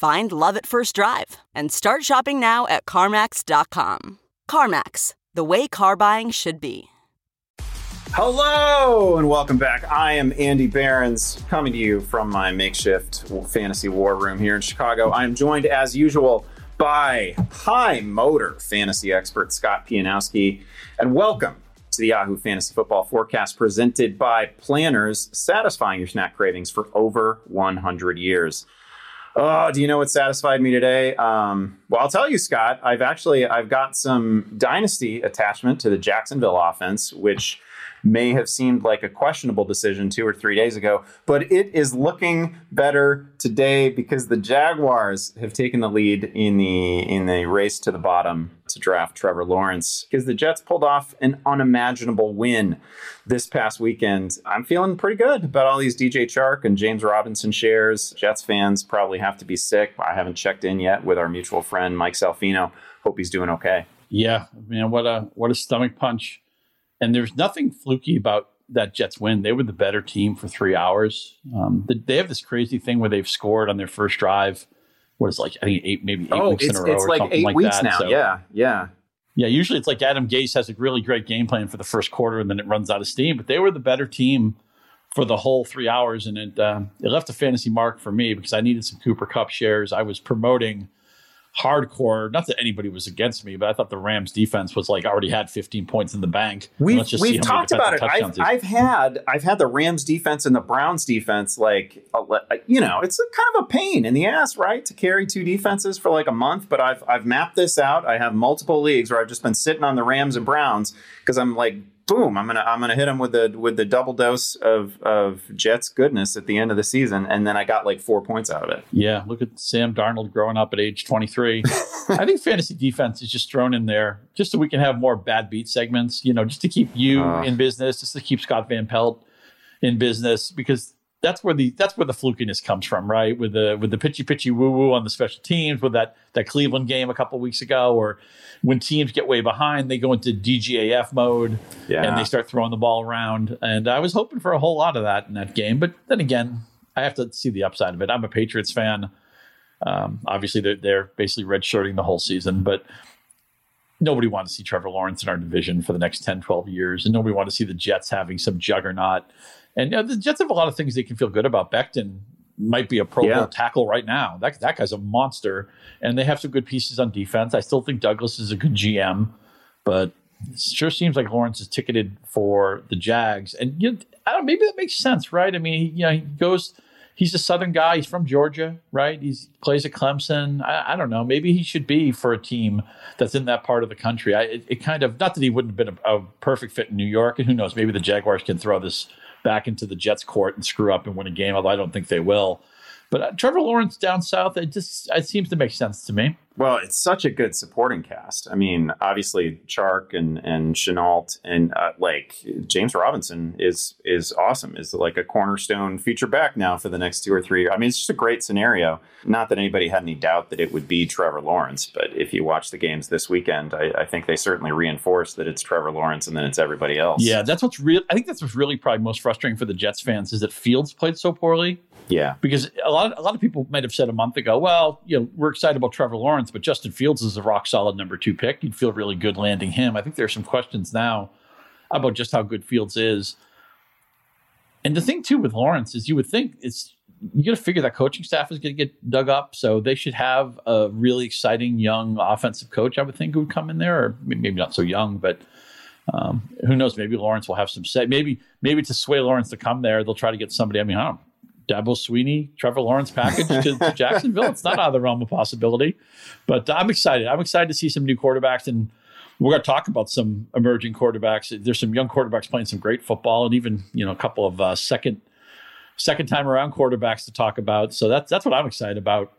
Find love at first drive and start shopping now at CarMax.com. CarMax, the way car buying should be. Hello and welcome back. I am Andy Behrens coming to you from my makeshift fantasy war room here in Chicago. I am joined as usual by high motor fantasy expert Scott Pianowski. And welcome to the Yahoo Fantasy Football Forecast presented by Planters, satisfying your snack cravings for over 100 years. Oh, do you know what satisfied me today? Um, well, I'll tell you, Scott. I've actually I've got some dynasty attachment to the Jacksonville offense, which may have seemed like a questionable decision two or three days ago, but it is looking better today because the Jaguars have taken the lead in the in the race to the bottom to draft Trevor Lawrence because the Jets pulled off an unimaginable win this past weekend. I'm feeling pretty good about all these DJ Chark and James Robinson shares. Jets fans probably have to be sick. I haven't checked in yet with our mutual friend Mike Salfino. Hope he's doing okay. Yeah, man, what a what a stomach punch and there's nothing fluky about that Jets win. They were the better team for three hours. Um, they have this crazy thing where they've scored on their first drive. What is it, like I think eight maybe eight oh, weeks in a row it's or like something eight like weeks that. now. So, yeah, yeah, yeah. Usually it's like Adam Gase has a really great game plan for the first quarter and then it runs out of steam. But they were the better team for the whole three hours, and it uh, it left a fantasy mark for me because I needed some Cooper Kupp shares. I was promoting hardcore. Not that anybody was against me, but I thought the Rams defense was like already had 15 points in the bank. We've, we've talked about it. I've, I've, had I've had the Rams defense and the Browns defense like uh, you know it's kind of a pain in the ass, right, to carry two defenses for like a month. But I've I've mapped this out. I have multiple leagues where I've just been sitting on the Rams and Browns because I'm like boom, I'm gonna I'm gonna hit him with the with the double dose of of Jets goodness at the end of the season, and then I got like four points out of it. Yeah, look at Sam Darnold growing up at age 23. I think fantasy defense is just thrown in there just so we can have more bad beat segments. You know, just to keep you uh, in business, just to keep Scott Van Pelt in business because that's where the that's where the flukiness comes from, right? With the with the pitchy pitchy woo woo on the special teams, with that that Cleveland game a couple weeks ago, or when teams get way behind, they go into DGAF mode yeah. and they start throwing the ball around. And I was hoping for a whole lot of that in that game, but then again, I have to see the upside of it. I'm a Patriots fan. Um, obviously, they're, they're basically redshirting the whole season, but nobody wanted to see Trevor Lawrence in our division for the next 10, 12 years. And nobody wanted to see the Jets having some juggernaut and you know, the Jets have a lot of things they can feel good about. Becton might be a Pro yeah. Bowl tackle right now. That that guy's a monster, and they have some good pieces on defense. I still think Douglas is a good GM, but it sure seems like Lawrence is ticketed for the Jags. And you know, I don't. Maybe that makes sense, right? I mean, you know, he goes. He's a Southern guy. He's from Georgia, right? He plays at Clemson. I, I, don't know. Maybe he should be for a team that's in that part of the country. I, it, it, kind of not that he wouldn't have been a, a perfect fit in New York, and who knows? Maybe the Jaguars can throw this back into the Jets' court and screw up and win a game, although I don't think they will. But uh, Trevor Lawrence down south, it just it seems to make sense to me. Well, it's such a good supporting cast. I mean, obviously Chark and and Shenault and uh, like James Robinson is is awesome. Is like a cornerstone feature back now for the next two or three. I mean, it's just a great scenario. Not that anybody had any doubt that it would be Trevor Lawrence, but if you watch the games this weekend, I, I think they certainly reinforce that it's Trevor Lawrence and then it's everybody else. Yeah, that's what's real. I think that's what's really probably most frustrating for the Jets fans is that Fields played so poorly yeah, because a lot a lot of people might have said a month ago, well, you know, we're excited about Trevor Lawrence, but Justin Fields is a rock solid number two pick. You'd feel really good landing him. I think there's some questions now about just how good Fields is. And the thing too with Lawrence is you would think it's you got to figure that coaching staff is going to get dug up. So they should have a really exciting young offensive coach, I would think, who would come in there, or maybe not so young, but um, who knows? Maybe Lawrence will have some say. Maybe maybe to sway Lawrence to come there, they'll try to get somebody. I mean, I don't Dabo Swinney, Trevor Lawrence package to, to Jacksonville. It's not out of the realm of possibility. But I'm excited. I'm excited to see some new quarterbacks and we're going to talk about some emerging quarterbacks. There's some young quarterbacks playing some great football, and even you know a couple of uh, second second time around quarterbacks to talk about. So that's that's what I'm excited about.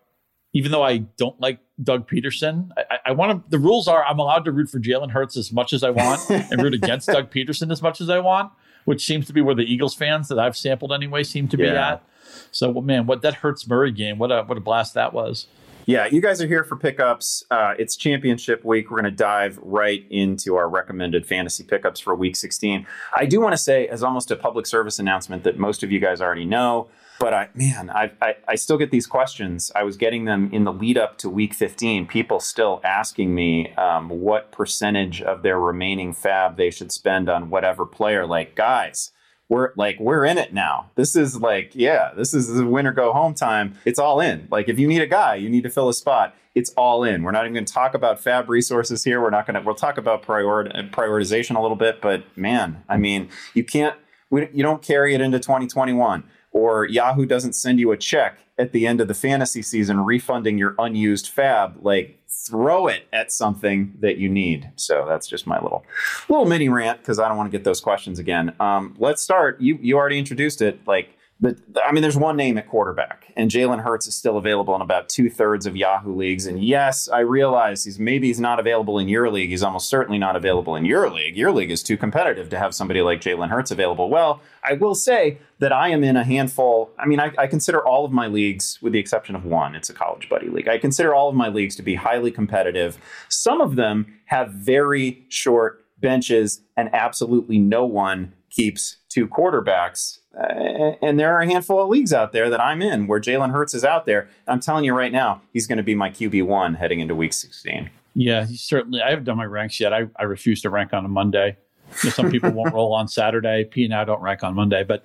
Even though I don't like Doug Pederson, I, I want to. The rules are I'm allowed to root for Jalen Hurts as much as I want and root against Doug Pederson as much as I want, which seems to be where the Eagles fans that I've sampled anyway seem to yeah. be at. So man, what that Hurts Murray game, what a what a blast that was. Yeah, you guys are here for pickups. Uh, it's championship week. We're going to dive right into our recommended fantasy pickups for week 16. I do want to say, as almost a public service announcement, that most of you guys already know, but I, man, I, I, I still get these questions. I was getting them in the lead up to week 15. People still asking me um, what percentage of their remaining fab they should spend on whatever player. Like, guys, we're like we're in it now. This is like yeah, this is the winner go home time. It's all in. Like if you need a guy, you need to fill a spot. It's all in. We're not even going to talk about fab resources here. We're not going to. We'll talk about prior, prioritization a little bit, but man, I mean, you can't. We, you don't carry it into 2021 or Yahoo doesn't send you a check at the end of the fantasy season refunding your unused fab. Like throw it at something that you need. So that's just my little little mini rant because I don't want to get those questions again. Um, let's start. You you already introduced it. Like the, I mean, there's one name at quarterback, and Jalen Hurts is still available in about two thirds of Yahoo leagues. And yes, I realize he's maybe he's not available in your league. He's almost certainly not available in your league. Your league is too competitive to have somebody like Jalen Hurts available. Well, I will say that I am in a handful. I mean, I, I consider all of my leagues, with the exception of one, it's a college buddy league. I consider all of my leagues to be highly competitive. Some of them have very short benches, and absolutely no one keeps two quarterbacks uh, and there are a handful of leagues out there that I'm in where Jalen Hurts is out there. I'm telling you right now, he's going to be my QB one heading into Week 16. Yeah, certainly. I haven't done my ranks yet. I, I refuse to rank on a Monday. Some people won't roll on Saturday. P and I don't rank on Monday, but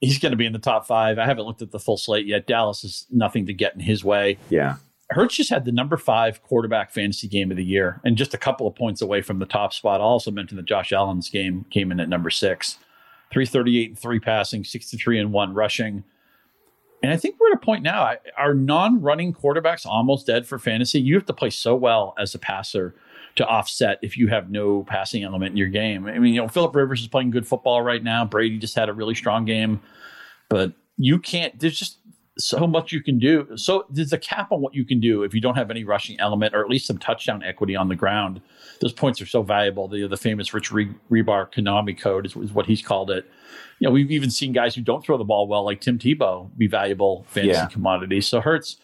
he's going to be in the top five. I haven't looked at the full slate yet. Dallas is nothing to get in his way. Yeah. Hurts just had the number five quarterback fantasy game of the year and just a couple of points away from the top spot. I'll also mention that Josh Allen's game came in at number six. 338 and three passing, 63 and one rushing. And I think we're at a point now. Our non-running quarterbacks almost dead for fantasy. You have to play so well as a passer to offset if you have no passing element in your game. I mean, you know, Philip Rivers is playing good football right now. Brady just had a really strong game, but you can't. There's just so much you can do. So there's a cap on what you can do if you don't have any rushing element or at least some touchdown equity on the ground. Those points are so valuable. The the famous Rich Re- Hribar Konami code is, is, what he's called it. You know, we've even seen guys who don't throw the ball well, like Tim Tebow, be valuable fantasy yeah. commodities. So Hurts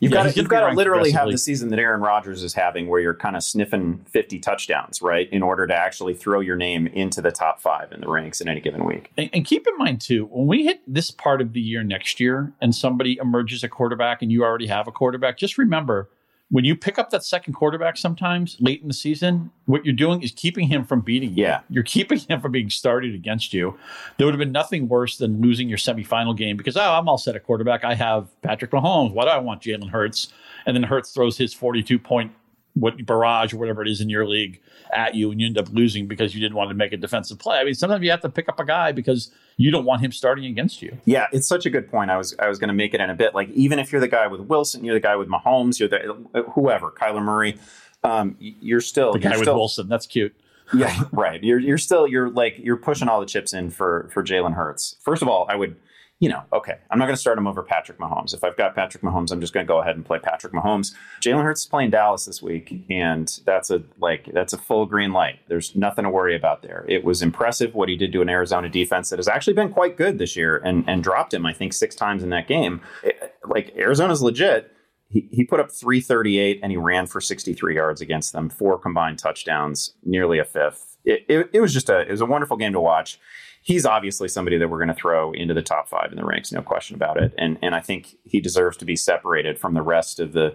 You've yeah, got to, you've got to literally have the season that Aaron Rodgers is having, where you're kind of sniffing 50 touchdowns, right, in order to actually throw your name into the top five in the ranks in any given week. And, and keep in mind too, when we hit this part of the year next year, and somebody emerges a quarterback, and you already have a quarterback, just remember when you pick up that second quarterback sometimes late in the season, what you're doing is keeping him from beating you. Yeah. You're keeping him from being started against you. There would have been nothing worse than losing your semifinal game because, oh, I'm all set at quarterback. I have Patrick Mahomes. Why do I want Jalen Hurts? And then Hurts throws his 42 point what barrage or whatever it is in your league at you and you end up losing because you didn't want to make a defensive play. I mean, sometimes you have to pick up a guy because you don't want him starting against you. Yeah, it's such a good point. I was I was going to make it in a bit. Like even if you're the guy with Wilson, you're the guy with Mahomes, you're the whoever, Kyler Murray, um, you're still the guy with still, Wilson. That's cute. yeah, right. You're you're still you're like you're pushing all the chips in for for Jalen Hurts. First of all, I would you know, okay, I'm not going to start him over Patrick Mahomes. If I've got Patrick Mahomes, I'm just going to go ahead and play Patrick Mahomes. Jalen Hurts is playing Dallas this week, and that's a like that's a full green light. There's nothing to worry about there. It was impressive what he did to an Arizona defense that has actually been quite good this year, and and dropped him I think six times in that game. It, like Arizona's legit. He, he put up 338 and he ran for 63 yards against them, four combined touchdowns, nearly a fifth. It, it, it was just a it was a wonderful game to watch he's obviously somebody that we're going to throw into the top five in the ranks, no question about it. And and I think he deserves to be separated from the rest of the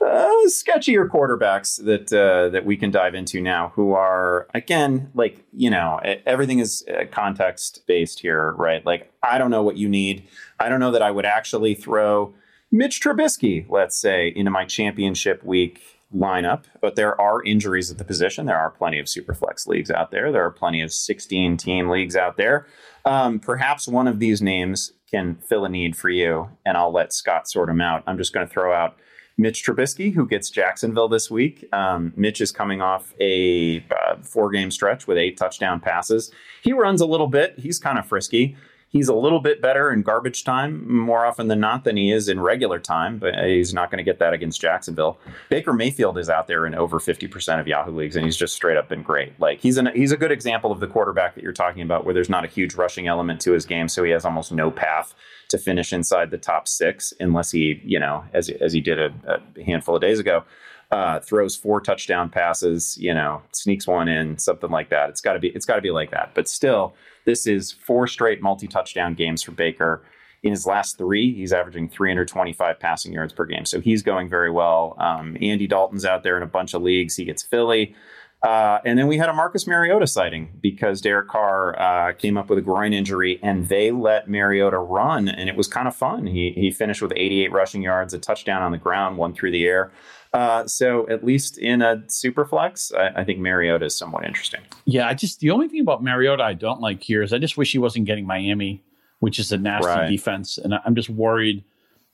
uh, sketchier quarterbacks that uh, that we can dive into now, who are again like you know everything is uh, context based here, right? Like I don't know what you need. I don't know that I would actually throw Mitch Trubisky, let's say, into my championship week lineup, but there are injuries at the position. There are plenty of superflex leagues out there. There are plenty of 16 team leagues out there. Um, perhaps one of these names can fill a need for you, and I'll let Scott sort them out. I'm just going to throw out Mitch Trubisky, who gets Jacksonville this week. Um, Mitch is coming off a uh, four game stretch with eight touchdown passes. He runs a little bit, he's kind of frisky. He's a little bit better in garbage time more often than not than he is in regular time, but uh, he's not going to get that against Jacksonville. Baker Mayfield is out there in over 50% of Yahoo leagues, and he's just straight up been great. Like he's an, he's a good example of the quarterback that you're talking about, where there's not a huge rushing element to his game, so he has almost no path to finish inside the top six, unless he, you know, as as he did a, a handful of days ago. Uh, throws four touchdown passes, you know, sneaks one in, something like that. It's got to be it's got to be like that. But still, this is four straight multi touchdown games for Baker. In his last three, he's averaging 325 passing yards per game. So he's going very well. Um, Andy Dalton's out there in a bunch of leagues. He gets Philly. Uh, and then we had a Marcus Mariota sighting because Derek Carr uh, came up with a groin injury and they let Mariota run, and it was kind of fun. He, he finished with 88 rushing yards, a touchdown on the ground, one through the air. Uh, so at least in a super flex, I, I, think Mariota is somewhat interesting. Yeah, I just the only thing about Mariota I don't like here is I just wish he wasn't getting Miami, which is a nasty right. defense, and I'm just worried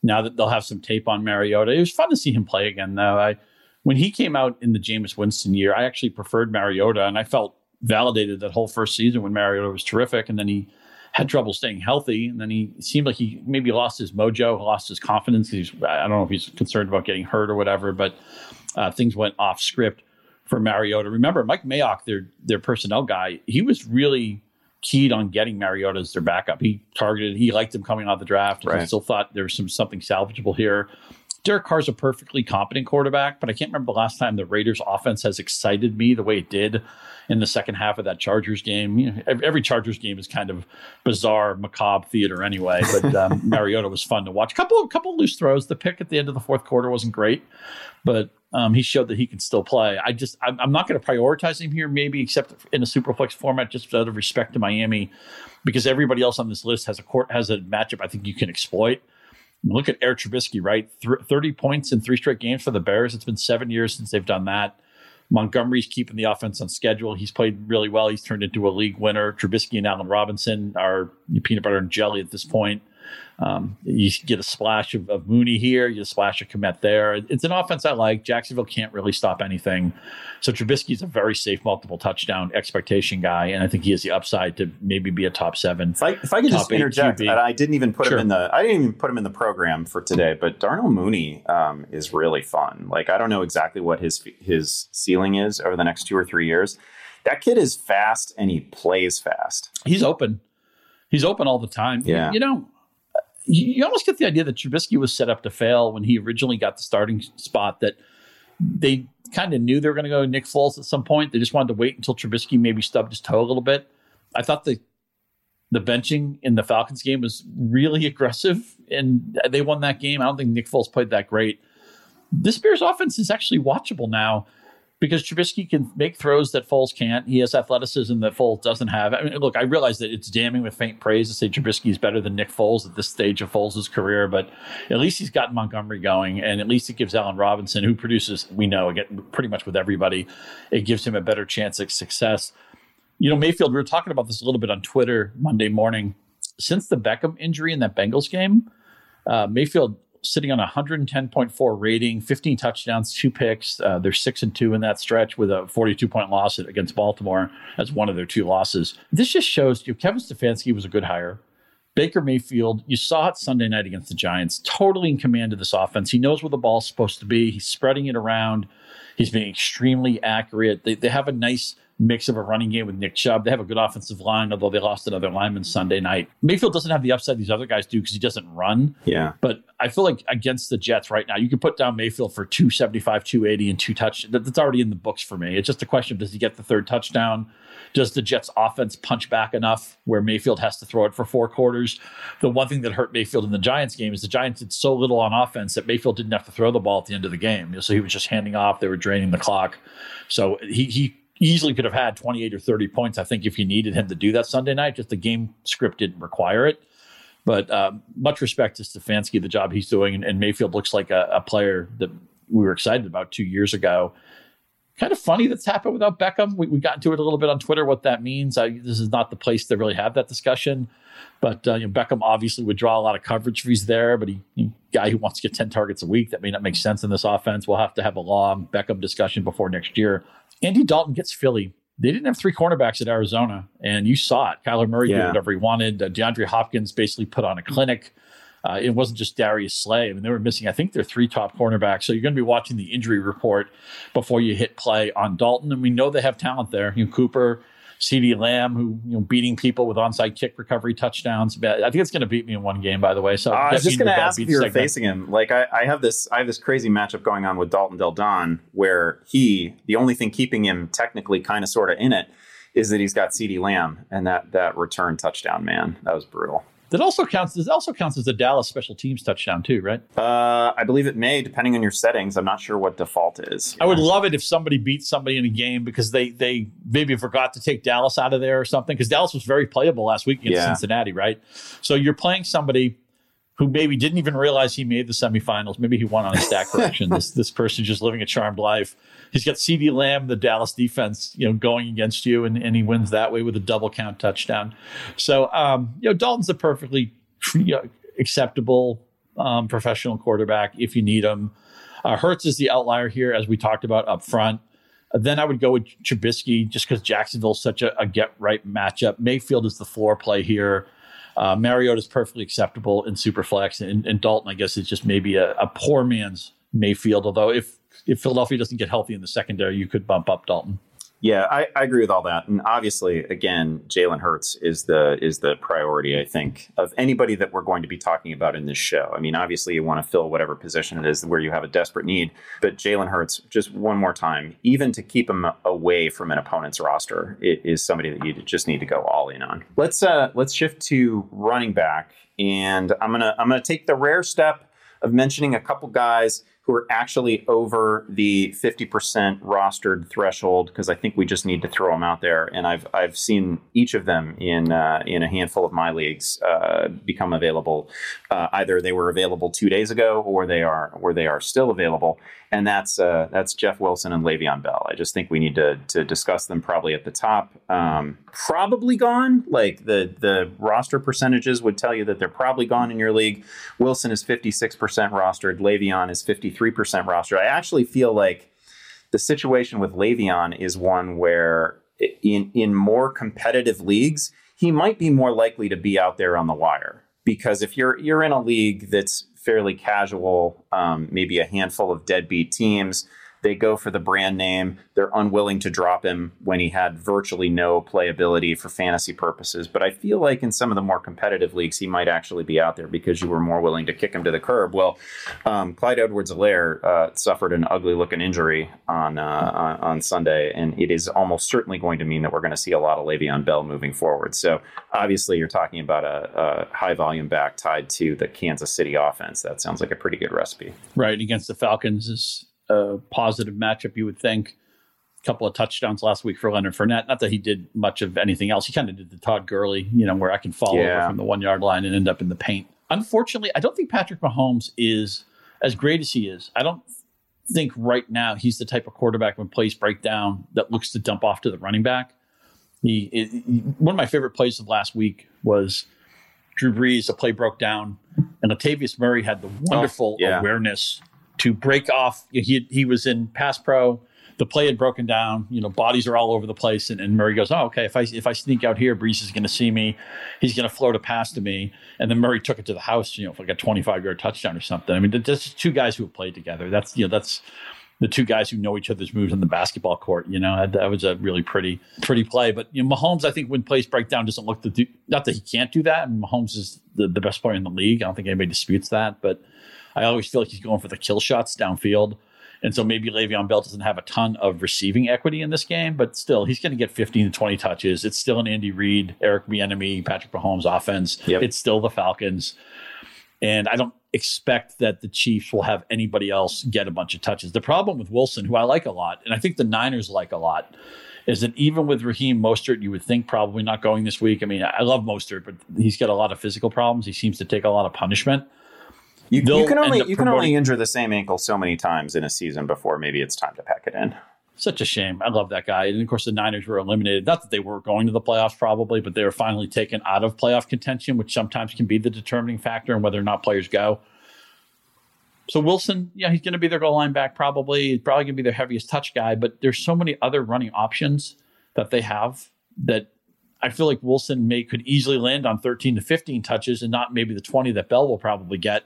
now that they'll have some tape on Mariota. It was fun to see him play again, though. I when he came out in the Jameis Winston year, I actually preferred Mariota, and I felt validated that whole first season when Mariota was terrific, and then he had trouble staying healthy, and then he seemed like he maybe lost his mojo, lost his confidence. He's I don't know if he's concerned about getting hurt or whatever, but uh, things went off script for Mariota. Remember, Mike Mayock, their their personnel guy, he was really keyed on getting Mariota as their backup. He targeted, he liked him coming out of the draft. Right. He still thought there was some something salvageable here. Derek Carr's a perfectly competent quarterback, but I can't remember the last time the Raiders offense has excited me the way it did in the second half of that Chargers game. You know, every Chargers game is kind of bizarre, macabre theater anyway. But um, Mariota was fun to watch. Couple of couple of loose throws. The pick at the end of the fourth quarter wasn't great, but um, he showed that he can still play. I just I'm, I'm not going to prioritize him here, maybe except in a superflex format, just out of respect to Miami, because everybody else on this list has a court has a matchup I think you can exploit. Look at Eric Trubisky, right? Th- 30 points in three straight games for the Bears. It's been seven years since they've done that. Montgomery's keeping the offense on schedule. He's played really well. He's turned into a league winner. Trubisky and Allen Robinson are peanut butter and jelly at this point. Um, you get a splash of, of, Mooney here, you get a splash of Kmet there. It's an offense I like. Jacksonville can't really stop anything. So Trubisky is a very safe multiple touchdown expectation guy, and I think he has the upside to maybe be a top seven. If I, if I could just interject, I didn't even put sure. him in the I didn't even put him in the program for today, but Darnell Mooney um, is really fun. Like I don't know exactly what his his ceiling is over the next two or three years. That kid is fast and he plays fast. He's open. He's open all the time. Yeah. You know, you almost get the idea that Trubisky was set up to fail when he originally got the starting spot. That they kind of knew they were going to go Nick Foles at some point. They just wanted to wait until Trubisky maybe stubbed his toe a little bit. I thought the the benching in the Falcons game was really aggressive, and they won that game. I don't think Nick Foles played that great. This Bears offense is actually watchable now because Trubisky can make throws that Foles can't. He has athleticism that Foles doesn't have. I mean, look, I realize that it's damning with faint praise to say Trubisky is better than Nick Foles at this stage of Foles' career, but at least he's got Montgomery going, and at least it gives Allen Robinson, who produces, we know, again, pretty much with everybody, it gives him a better chance at success. You know, Mayfield, we were talking about this a little bit on Twitter Monday morning. Since the Beckham injury in that Bengals game, uh, Mayfield sitting on a 110.4 rating, 15 touchdowns, two picks. Uh, they're six and two in that stretch with a 42 point loss against Baltimore as one of their two losses. This just shows you Kevin Stefanski was a good hire. Baker Mayfield, you saw it Sunday night against the Giants, totally in command of this offense. He knows where the ball's supposed to be. He's spreading it around. He's being extremely accurate. They, they have a nice mix of a running game with Nick Chubb. They have a good offensive line, although they lost another lineman Sunday night. Mayfield doesn't have the upside these other guys do because he doesn't run. Yeah. But I feel like against the Jets right now, you can put down Mayfield for 275, 280, and two touch. That's already in the books for me. It's just a question of does he get the third touchdown? Does the Jets offense punch back enough where Mayfield has to throw it for four quarters? The one thing that hurt Mayfield in the Giants game is the Giants did so little on offense that Mayfield didn't have to throw the ball at the end of the game. So he was just handing off. They were draining the clock. So he, he easily could have had 28 or 30 points, I think, if you needed him to do that Sunday night. Just the game script didn't require it. But uh, much respect to Stefanski, the job he's doing, and, and Mayfield looks like a, a, player that we were excited about two years ago. Kind of funny that's happened without Beckham. We, we got into it a little bit on Twitter what that means. I, this is not the place to really have that discussion. But uh, you know, Beckham obviously would draw a lot of coverage if he's there. But he, he, guy who wants to get ten targets a week that may not make sense in this offense. We'll have to have a long Beckham discussion before next year. Andy Dalton gets Philly they didn't have three cornerbacks at Arizona, and you saw it. Kyler Murray yeah. did whatever he wanted. Uh, DeAndre Hopkins basically put on a clinic. Uh, it wasn't just Darius Slay. I mean, they were missing, I think, their three top cornerbacks. So you're going to be watching the injury report before you hit play on Dalton. And we know they have talent there. You know, Cooper, CeeDee Lamb, who you know beating people with onside kick recovery touchdowns. I think it's going to beat me in one game, by the way. So uh, I was just going to ask if you were facing him. Like I, I, have this, I have this crazy matchup going on with Dalton Del Don, where he, the only thing keeping him technically kind of sort of in it, is that he's got CeeDee Lamb and that that return touchdown. Man, that was brutal. That also counts. This also counts as a Dallas special teams touchdown too, right? Uh, I believe it may, depending on your settings. I'm not sure what default is. I would love it if somebody beat somebody in a game because they they maybe forgot to take Dallas out of there or something. Because Dallas was very playable last week against yeah. Cincinnati, right? So you're playing somebody who maybe didn't even realize he made the semifinals. Maybe he won on a stack correction. this this person just living a charmed life. He's got CeeDee Lamb, the Dallas defense, you know, going against you, and, and he wins that way with a double count touchdown. So, um, you know, Dalton's a perfectly you know, acceptable um, professional quarterback if you need him. Uh, Hurts is the outlier here, as we talked about up front. Uh, then I would go with Trubisky just because Jacksonville's such a, a get right matchup. Mayfield is the floor play here. Uh, Mariota is perfectly acceptable in Superflex, and, and Dalton, I guess, is just maybe a, a poor man's Mayfield. Although if if Philadelphia doesn't get healthy in the secondary, you could bump up Dalton. Yeah, I, I agree with all that, and obviously, again, Jalen Hurts is the is the priority. I think of anybody that we're going to be talking about in this show. I mean, obviously, you want to fill whatever position it is where you have a desperate need, but Jalen Hurts, just one more time, even to keep him away from an opponent's roster, it is somebody that you just need to go all in on. Let's uh, let's shift to running back, and I'm gonna I'm gonna take the rare step of mentioning a couple guys who are actually over the 50% rostered threshold because I think we just need to throw them out there. And I've I've seen each of them in uh, in a handful of my leagues uh, become available. Uh, either they were available two days ago or they are or they are still available and that's uh, that's Jeff Wilson and Le'Veon Bell. I just think we need to to discuss them probably at the top. Um, probably gone. Like the the roster percentages would tell you that they're probably gone in your league. Wilson is fifty six percent rostered. Le'Veon is fifty three percent roster. I actually feel like the situation with Le'Veon is one where in in more competitive leagues he might be more likely to be out there on the wire because if you're you're in a league that's fairly casual, um, maybe a handful of deadbeat teams. They go for the brand name. They're unwilling to drop him when he had virtually no playability for fantasy purposes. But I feel like in some of the more competitive leagues, he might actually be out there because you were more willing to kick him to the curb. Well, um, Clyde Edwards-Helaire uh, suffered an ugly looking injury on, uh, on Sunday, and it is almost certainly going to mean that we're going to see a lot of Le'Veon Bell moving forward. So obviously, you're talking about a, a high volume back tied to the Kansas City offense. That sounds like a pretty good recipe. Right against the Falcons is a positive matchup, you would think. A couple of touchdowns last week for Leonard Fournette. Not that he did much of anything else. He kind of did the Todd Gurley, you know, where I can fall yeah. over from the one yard line and end up in the paint. Unfortunately, I don't think Patrick Mahomes is as great as he is. I don't think right now he's the type of quarterback when plays break down that looks to dump off to the running back. He, it, one of my favorite plays of last week was Drew Brees. The play broke down, and Latavius Murray had the oh, wonderful oh, yeah. awareness to break off. He he was in pass pro. The play had broken down. You know, bodies are all over the place, and, and Murray goes, "Oh, okay. If I if I sneak out here, Brees is going to see me. He's going to float a pass to me." And then Murray took it to the house. You know, for like a twenty five yard touchdown or something. I mean, that's two guys who have played together. That's you know, that's the two guys who know each other's moves on the basketball court. You know, that was a really pretty, pretty play. But you know, Mahomes, I think when plays break down, doesn't look to. Not that he can't do that. And Mahomes is the, the best player in the league. I don't think anybody disputes that. But I always feel like he's going for the kill shots downfield. And so maybe Le'Veon Bell doesn't have a ton of receiving equity in this game, but still, he's going to get 15 to 20 touches. It's still an Andy Reid, Eric Bieniemy, Patrick Mahomes offense. Yep. It's still the Falcons. And I don't expect that the Chiefs will have anybody else get a bunch of touches. The problem with Wilson, who I like a lot, and I think the Niners like a lot, is that even with Raheem Mostert, you would think probably not going this week. I mean, I love Mostert, but he's got a lot of physical problems. He seems to take a lot of punishment. You, you can only you can only injure the same ankle so many times in a season before maybe it's time to pack it in. Such a shame. I love that guy. And of course, the Niners were eliminated. Not that they were going to the playoffs, probably, but they were finally taken out of playoff contention, which sometimes can be the determining factor in whether or not players go. So Wilson, yeah, he's going to be their goal line back probably. He's probably going to be their heaviest touch guy, but there's so many other running options that they have that I feel like Wilson may could easily land on 13 to 15 touches and not maybe the 20 that Bell will probably get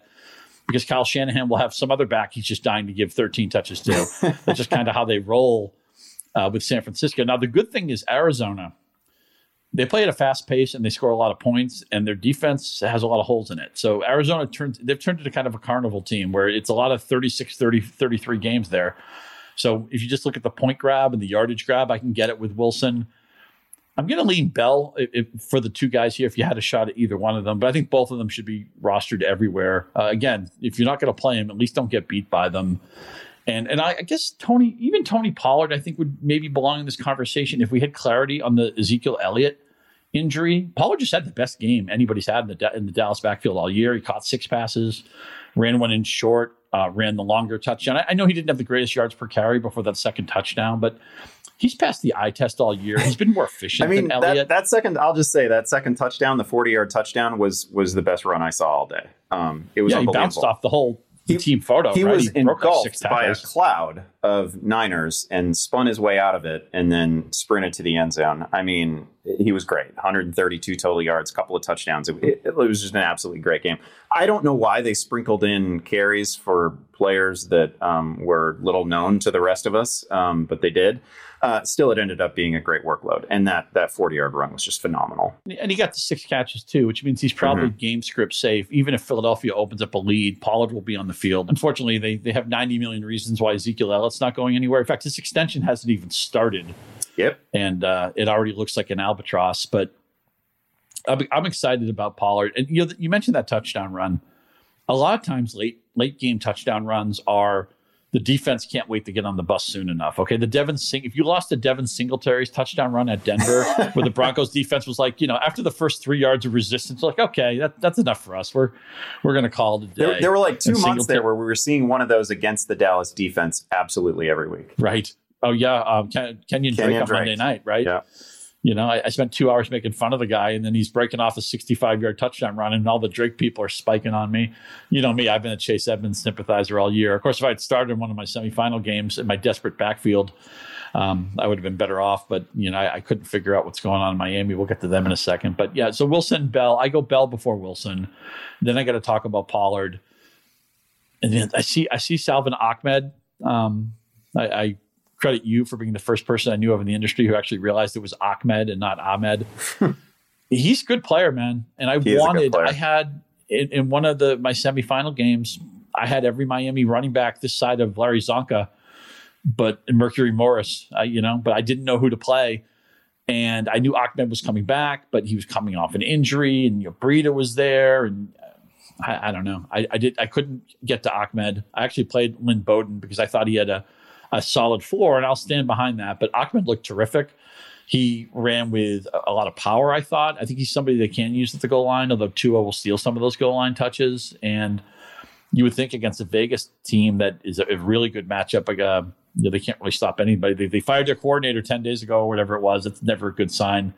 because Kyle Shanahan will have some other back he's just dying to give 13 touches to. That's just kind of how they roll uh, with San Francisco. Now, the good thing is Arizona, they play at a fast pace and they score a lot of points, and their defense has a lot of holes in it. So Arizona turns they've turned into kind of a carnival team where it's a lot of 36, 30, 33 games there. So if you just look at the point grab and the yardage grab, I can get it with Wilson. I'm going to lean Bell if, if, for the two guys here if you had a shot at either one of them, but I think both of them should be rostered everywhere. Uh, again, if you're not going to play them, at least don't get beat by them. And and I, I, guess Tony, even Tony Pollard, I think would maybe belong in this conversation if we had clarity on the Ezekiel Elliott injury. Pollard just had the best game anybody's had in the in the Dallas backfield all year. He caught six passes, ran one in short, uh, ran the longer touchdown. I, I know he didn't have the greatest yards per carry before that second touchdown, but he's passed the eye test all year. He's been more efficient. I mean, that, that, second, I'll just say that second touchdown, the forty-yard touchdown, was was the best run I saw all day. Um, it was yeah, he bounced off the whole he, team photo. He right? was he engulfed by a cloud of Niners and spun his way out of it, and then sprinted to the end zone. I mean, he was great. 132 total yards, a couple of touchdowns. It, it, it was just an absolutely great game. I don't know why they sprinkled in carries for players that um, were little known to the rest of us, um, but they did uh, still it ended up being a great workload. And that that 40 yard run was just phenomenal. And he got the six catches too, which means he's probably mm-hmm. game script safe. Even if Philadelphia opens up a lead, Pollard will be on the field. Unfortunately, they, they have 90 million reasons why Ezekiel Elliott's not going anywhere. In fact, his extension hasn't even started. Yep. And uh, it already looks like an albatross. But I'm, I'm excited about Pollard. And you know, you mentioned that touchdown run. A lot of times, late late game touchdown runs are – the defense can't wait to get on the bus soon enough. Okay, the Devin Sing if you lost to Devin Singletary's touchdown run at Denver, where the Broncos defense was like, you know, after the first three yards of resistance, like, okay, that, that's enough for us. We're we're gonna call it a day. There, there were like two and months there where we were seeing one of those against the Dallas defense absolutely every week. Right. Oh yeah, um, Ken, Kenyan, Kenyan Drake on Drake. Monday night, right? Yeah. You know, I, I, spent two hours making fun of the guy, and then he's breaking off a 65 yard touchdown run, and all the Drake people are spiking on me. You know me, I've been a Chase Edmonds sympathizer all year. Of course, if I had started in one of my semifinal games in my desperate backfield, um, I would have been better off. But, you know, I, I, couldn't figure out what's going on in Miami. We'll get to them in a second. But yeah, so Wilson, Bell. I go Bell before Wilson. Then I got to talk about Pollard. And then I see I see Salvon Ahmed. Um, I, I credit you for being the first person I knew of in the industry who actually realized it was Ahmed and not Ahmed. He's a good player, man. And I he wanted, I had in, in, one of the my semifinal games, I had every Miami running back this side of Larry Csonka, but Mercury Morris, uh, you know, but I didn't know who to play. And I knew Ahmed was coming back, but he was coming off an injury, and you know, Breida was there, and uh, I, I don't know. I, I, did. I couldn't get to Ahmed. I actually played Lynn Bowden because I thought he had a a solid floor, and I'll stand behind that. But Ahmed looked terrific. He ran with a lot of power, I thought. I think he's somebody they can use at the goal line, although Tua will steal some of those goal line touches. And you would think against a Vegas team that is a, really good matchup, like uh, you know, they can't really stop anybody. They, they fired their coordinator 10 days ago or whatever it was. It's never a good sign.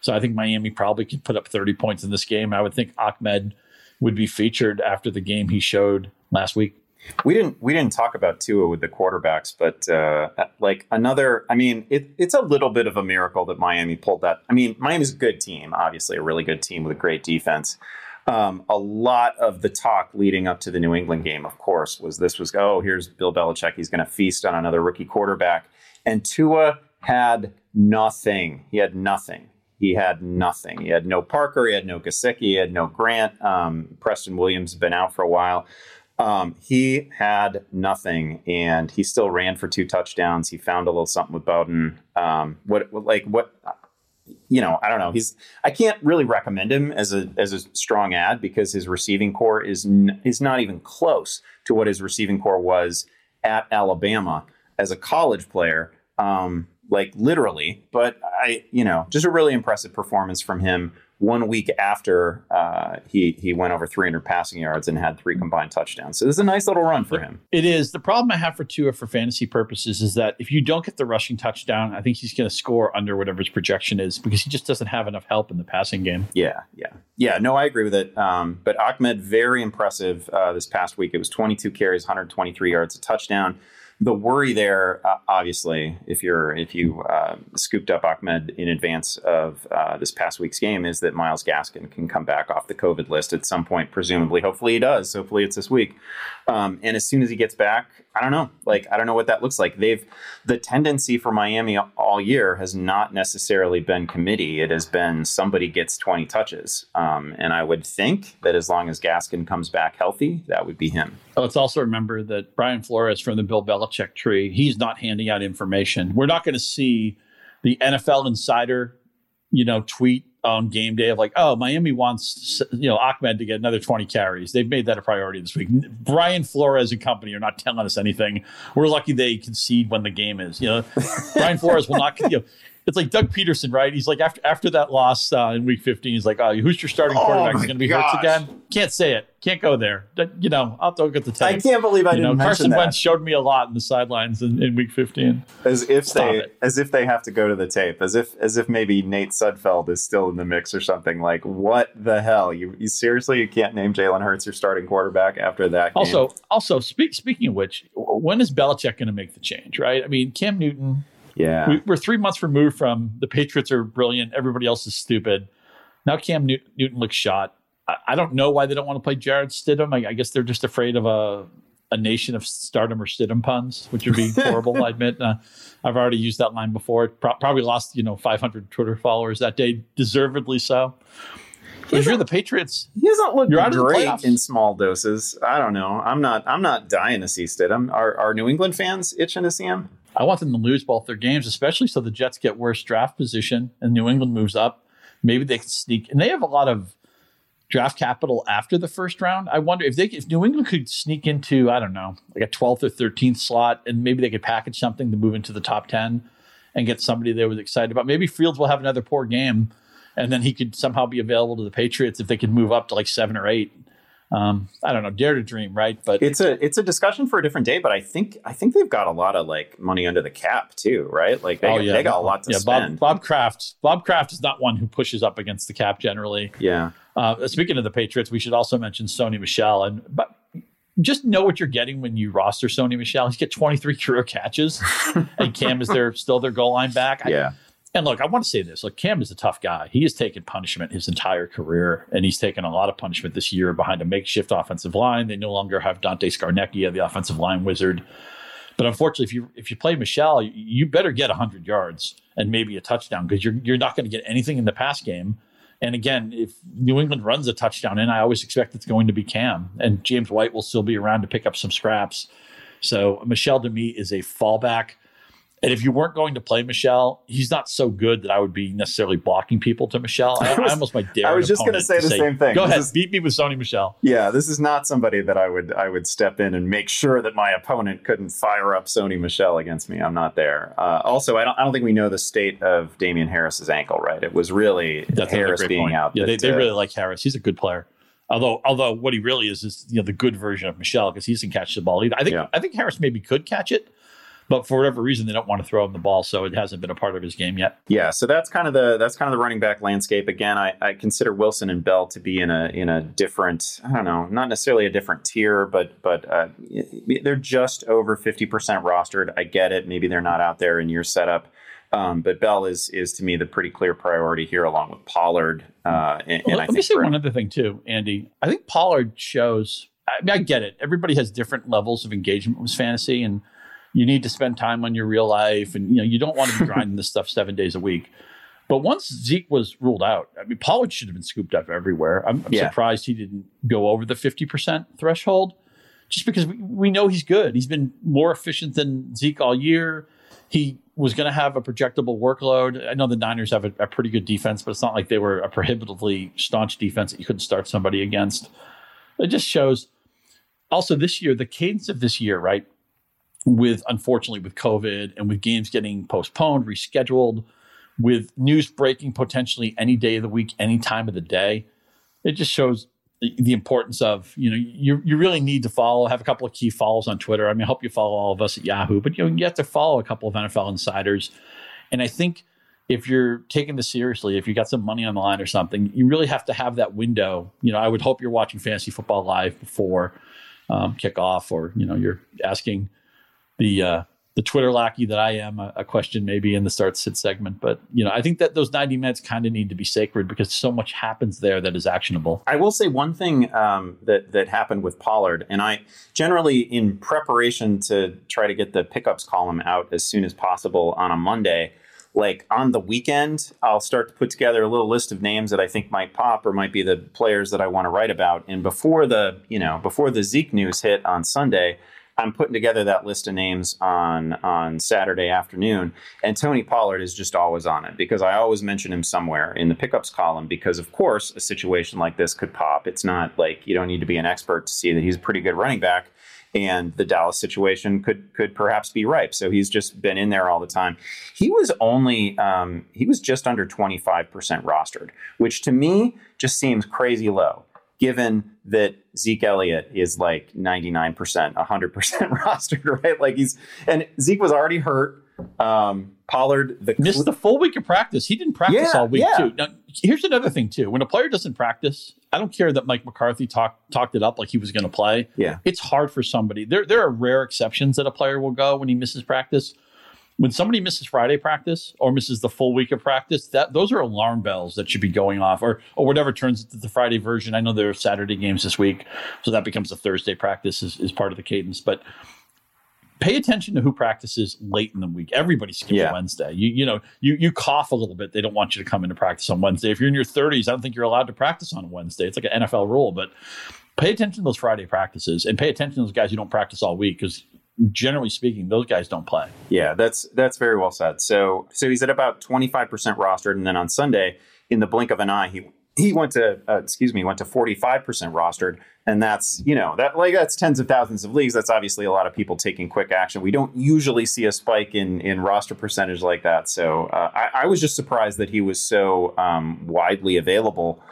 So I think Miami probably could put up 30 points in this game. I would think Ahmed would be featured after the game he showed last week. We didn't we didn't talk about Tua with the quarterbacks, but uh, like another. I mean, it, it's a little bit of a miracle that Miami pulled that. I mean, Miami's a good team, obviously a really good team with a great defense. Um, a lot of the talk leading up to the New England game, of course, was this was oh here's Bill Belichick, he's going to feast on another rookie quarterback, and Tua had nothing. He had nothing. He had nothing. He had no Parker. He had no Gesicki. He had no Grant. Um, Preston Williams has been out for a while. Um, he had nothing, and he still ran for two touchdowns. He found a little something with Bowden. Um, what, like what? you know, I don't know. He's I can't really recommend him as a as a strong ad because his receiving core is n- is not even close to what his receiving core was at Alabama as a college player. Um, like literally, but I, you know, just a really impressive performance from him one week after uh, he he went over 300 passing yards and had three combined touchdowns. So this is a nice little run for him. It is. The problem I have for Tua for fantasy purposes is that if you don't get the rushing touchdown, I think he's going to score under whatever his projection is because he just doesn't have enough help in the passing game. Yeah, yeah, yeah. No, I agree with it. Um, but Ahmed very impressive uh, this past week. It was 22 carries, 123 yards, a touchdown the worry there, uh, obviously, if you're if you uh, scooped up Ahmed in advance of uh, this past week's game, is that Myles Gaskin can come back off the COVID list at some point, presumably. Hopefully, he does. Hopefully, it's this week. Um, and as soon as he gets back, I don't know. Like I don't know what that looks like. They've the tendency for Miami all year has not necessarily been committee. It has been somebody gets 20 touches. Um, and I would think that as long as Gaskin comes back healthy, that would be him. Let's also remember that Brian Flores from the Bill Belichick tree, he's not handing out information. We're not going to see the NFL insider, you know, tweet on game day of like, oh, Miami wants you know Ahmed to get another 20 carries. They've made that a priority this week. Brian Flores and company are not telling us anything. We're lucky they concede when the game is. You know, Brian Flores will not. You know, it's like Doug Pederson, right? He's like after after that loss uh, in Week 15, he's like, "Oh, who's your starting quarterback? Oh going to be gosh. Hurts again." Can't say it. Can't go there. You know, I'll look at the tape. I can't believe I you didn't know, Carson that. Wentz showed me a lot in the sidelines in, in Week 15. As if Stop they it. as if they have to go to the tape. As if as if maybe Nate Sudfeld is still in the mix or something. Like what the hell? You, you seriously you can't name Jalen Hurts your starting quarterback after that. Game? Also, also speak, speaking of which, when is Belichick going to make the change? Right? I mean, Cam Newton yeah. We, are three months removed from the Patriots are brilliant. Everybody else is stupid. Now Cam Newton, Newton looks shot. I, I, don't know why they don't want to play Jarrett Stidham. I, I, guess they're just afraid of a a nation of stardom or Stidham puns, which would be horrible. I admit. Uh, I've already used that line before. Pro- probably lost you know 500 Twitter followers that day, deservedly so. If you're the Patriots, he doesn't look you're great in small doses. I don't know. I'm not. I'm not dying to see Stidham. Are, are New England fans itching to see him? I want them to lose both their games, especially so the Jets get worse draft position and New England moves up. Maybe they can sneak, and they have a lot of draft capital after the first round. I wonder if they if New England could sneak into I don't know like a 12th or 13th slot, and maybe they could package something to move into the top 10 and get somebody they was excited about. Maybe Fields will have another poor game, and then he could somehow be available to the Patriots if they could move up to like seven or eight um, I don't know, dare to dream, right? But it's a it's a discussion for a different day. But I think I think they've got a lot of like money under the cap too, right? Like they, oh, yeah. they got a lot to yeah, spend. Bob, Bob Kraft, Bob Kraft is not one who pushes up against the cap generally. Yeah. Uh, speaking of the Patriots, we should also mention Sony Michel and but just know what you're getting when you roster Sony Michel. He's get 23 career catches, and Cam is there still their goal line back. Yeah. And look, I want to say this. Look, Cam is a tough guy. He has taken punishment his entire career, and he's taken a lot of punishment this year behind a makeshift offensive line. They no longer have Dante Scarnecchia, the offensive line wizard. But unfortunately, if you if you play Michel, you better get 100 yards and maybe a touchdown because you're you're not going to get anything in the pass game. And again, if New England runs a touchdown in, I always expect it's going to be Cam, and James White will still be around to pick up some scraps. So Michel to me is a fallback. And if you weren't going to play Michel, he's not so good that I would be necessarily blocking people to Michel. I, I almost might dare. I was just going to say the same thing. Go this ahead, is, beat me with Sony Michel. Yeah, this is not somebody that I would I would step in and make sure that my opponent couldn't fire up Sony Michel against me. I'm not there. Uh, also, I don't I don't think we know the state of Damien Harris's ankle. Right? It was really That's Harris being point. out. Yeah, they, they really like Harris. He's a good player. Although, although what he really is is you know the good version of Michel because he doesn't catch the ball either. I think yeah. I think Harris maybe could catch it, but for whatever reason they don't want to throw him the ball, so it hasn't been a part of his game yet. Yeah, so that's kind of the that's kind of the running back landscape. Again, I, I consider Wilson and Bell to be in a in a different I don't know, not necessarily a different tier, but but uh, they're just over fifty percent rostered. I get it. Maybe they're not out there in your setup. Um, but Bell is is to me the pretty clear priority here, along with Pollard. Uh, and, well, and let me say one other thing too, Andy. I think Pollard shows. I, mean, I get it. Everybody has different levels of engagement with fantasy, and you need to spend time on your real life and you know you don't want to be grinding this stuff seven days a week but once Zeke was ruled out, I mean, Pollard should have been scooped up everywhere. I'm, I'm yeah. surprised he didn't go over the 50% threshold just because we, we know he's good. He's been more efficient than Zeke all year. He was going to have a projectable workload. I know the Niners have a, a, pretty good defense, but it's not like they were a prohibitively staunch defense that you couldn't start somebody against. It just shows. Also, this year, the cadence of this year, right? With unfortunately with COVID and with games getting postponed, rescheduled, with news breaking potentially any day of the week, any time of the day, it just shows the importance of you know you you really need to follow have a couple of key follows on Twitter. I mean, I hope you follow all of us at Yahoo, but you know you have to follow a couple of NFL insiders, and I think if you're taking this seriously, if you got some money on the line or something, you really have to have that window. You know, I would hope you're watching fantasy football live before um, kickoff, or you know you're asking the uh, the Twitter lackey that I am a, a, question maybe in the start sit segment. But you know, I think that those 90 minutes kind of need to be sacred because so much happens there that is actionable. I will say one thing um, that that happened with Pollard, and I generally in preparation to try to get the pickups column out as soon as possible on a Monday. Like on the weekend, I'll start to put together a little list of names that I think might pop or might be the players that I want to write about. And before the, you know, before the Zeke news hit on Sunday, I'm putting together that list of names on on Saturday afternoon, and Tony Pollard is just always on it because I always mention him somewhere in the pickups column because of course a situation like this could pop. It's not like you don't need to be an expert to see that he's a pretty good running back, and the Dallas situation could could perhaps be ripe. So he's just been in there all the time. He was only um, he was just under 25% rostered, which to me just seems crazy low given that Zeke Elliott is like 99%, 100% rostered, right? Like he's, and Zeke was already hurt. Um, Pollard the missed the full week of practice. He didn't practice yeah, all week yeah. too. Now, here's another thing too. When a player doesn't practice, I don't care that Mike McCarthy talked talked it up like he was going to play. Yeah, it's hard for somebody. There there are rare exceptions that a player will go when he misses practice when somebody misses Friday practice or misses the full week of practice, that those are alarm bells that should be going off, or or whatever turns into the Friday version. I know there are Saturday games this week, so that becomes a Thursday practice is, is part of the cadence. But pay attention to who practices late in the week. Everybody skips yeah. Wednesday. You you know you you cough a little bit. They don't want you to come into practice on Wednesday. If you're in your 30s, I don't think you're allowed to practice on Wednesday. It's like an NFL rule, but pay attention to those Friday practices and pay attention to those guys who don't practice all week because generally speaking, those guys don't play. Yeah, that's that's very well said. So so he's at about twenty five percent rostered, and then on Sunday, in the blink of an eye, he he went to uh, excuse me went to 45% rostered and that's you know that like that's tens of thousands of leagues that's obviously a lot of people taking quick action we don't usually see a spike in in roster percentage like that so uh, I, I, was just surprised that he was so um, widely available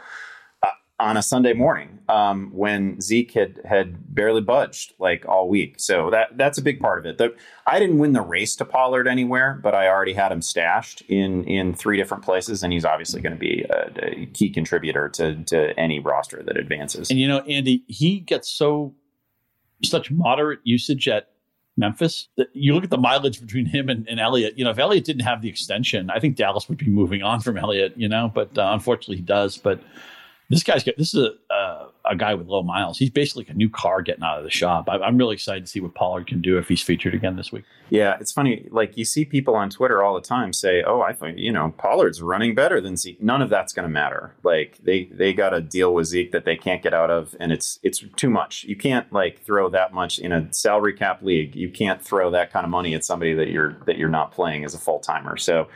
on a Sunday morning um, when Zeke had had barely budged like all week. So that that's a big part of it. The, I didn't win the race to Pollard anywhere, but I already had him stashed in in three different places, and he's obviously going to be a, a, key contributor to to any roster that advances. And you know, Andy, he gets so such moderate usage at Memphis. That you look at the mileage between him and, and. You know, if Elliott didn't have the extension, I think Dallas would be moving on from Elliott. You know, but uh, unfortunately, he does. But this guy's got this is a, a, a, guy with low miles. He's basically like a new car getting out of the shop. I, am really excited to see what Pollard can do if he's featured again this week. Yeah, it's funny. Like you see people on Twitter all the time say, "Oh, I think you know Pollard's running better than Zeke." None of that's going to matter. Like they they got a deal with Zeke that they can't get out of, and it's it's too much. You can't like throw that much in a salary cap league. You can't throw that kind of money at somebody that you're that you're not playing as a full timer. So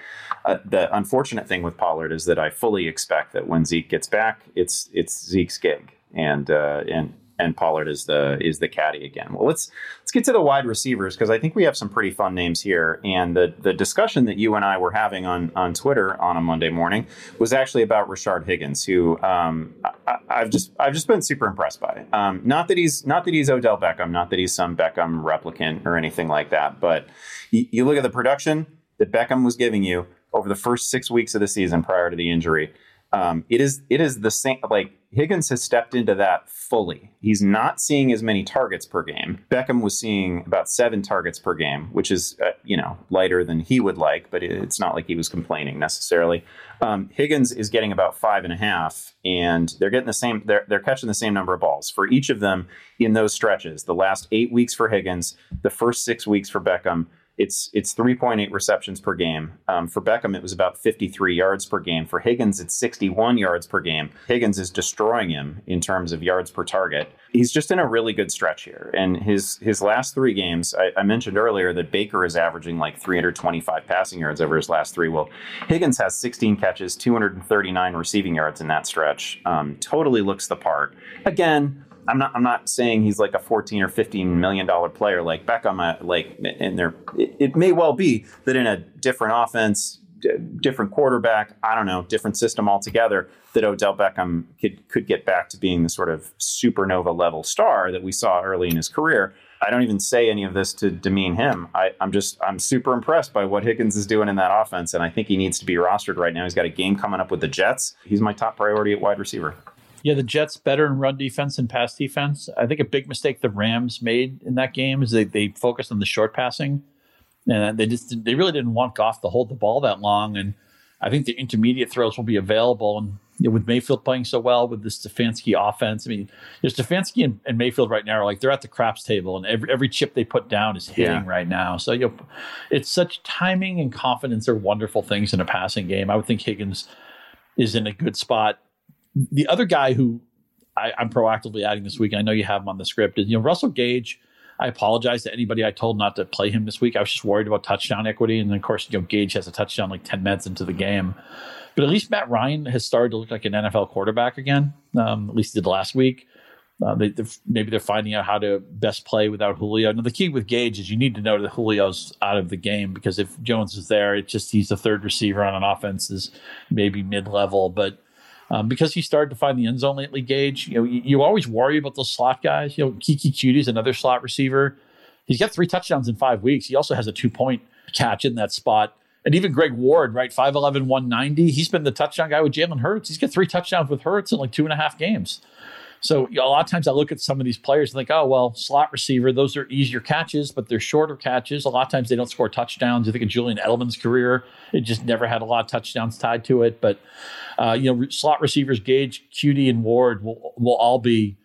uh, the unfortunate thing with Pollard is that I fully expect that when Zeke gets back, it's it's Zeke's gig, and uh, and and Pollard is the is the caddy again. Well, let's let's get to the wide receivers because I think we have some pretty fun names here. And the the discussion that you and I were having on on Twitter on a Monday morning was actually about Rashard Higgins, who um, I, have just I've just been super impressed by. Um, not that he's not that he's Odell Beckham, not that he's some Beckham replicant or anything like that, but you, you look at the production that Beckham was giving you over the first six weeks of the season prior to the injury. Um, it is it is the same. Like Higgins has stepped into that fully. He's not seeing as many targets per game. Beckham was seeing about seven targets per game, which is uh, you know lighter than he would like, but it's not like he was complaining necessarily. Um, Higgins is getting about five and a half, and they're getting the same. They're they're catching the same number of balls for each of them in those stretches. The last eight weeks for Higgins, the first six weeks for Beckham it's it's 3.8 receptions per game. Um, for Beckham, it was about 53 yards per game. For Higgins, it's 61 yards per game. Higgins is destroying him in terms of yards per target. He's just in a really good stretch here. And his his last three games, I, I mentioned earlier that Baker is averaging like 325 passing yards over his last three. Well, Higgins has 16 catches, 239 receiving yards in that stretch. Um, totally looks the part. Again I'm not. I'm not saying he's like a 14 or 15 million dollar player like Beckham. Like, and there, it, it, may well be that in a different offense, different quarterback, I don't know, different system altogether, that Odell Beckham could could get back to being the sort of supernova level star that we saw early in his career. I don't even say any of this to demean him. I, I'm just I'm super impressed by what Higgins is doing in that offense, and I think he needs to be rostered right now. He's got a game coming up with the Jets. He's my top priority at wide receiver. Yeah, the Jets better in run defense and pass defense. I think a big mistake the Rams made in that game is they, they focused on the short passing, and they just they really didn't want Goff to hold the ball that long. And I think the intermediate throws will be available. And you know, with Mayfield playing so well with the Stefanski offense, I mean, there's Stefanski and, and, Mayfield right now are like they're at the craps table, and every every chip they put down is hitting yeah. right now. So you know, it's such timing and confidence are wonderful things in a passing game. I would think Higgins is in a good spot the other guy who I, am proactively adding this week, I know you have him on the script, is you know Russell Gage. I apologize to anybody I told not to play him this week. I was just worried about touchdown equity, and of course, you know, Gage has a touchdown like ten minutes into the game. But at least Matt Ryan has started to look like an NFL quarterback again. Um, at least did last week. Uh, they, maybe they're finding out how to best play without Julio. Now the key with Gage is you need to know that Julio's out of the game because if Jones is there, it's just he's the third receiver on an offense is maybe mid level, but um, because he started to find the end zone lately, Gage. You know, you, you always worry about those slot guys. You know, Keke Coutee is another slot receiver. He's got three touchdowns in five weeks. He also has a two point catch in that spot. And even Greg Ward, right, 5'11, 190, he's been the touchdown guy with Jalen Hurts. He's got three touchdowns with Hurts in like two and a half games. So a lot of times I look at some of these players and think, oh, well, slot receiver, those are easier catches, but they're shorter catches. A lot of times they don't score touchdowns. You think of Julian Edelman's career, it just never had a lot of touchdowns tied to it. But, uh, you know, slot receivers, Gage, Coutee, and Ward will, will all be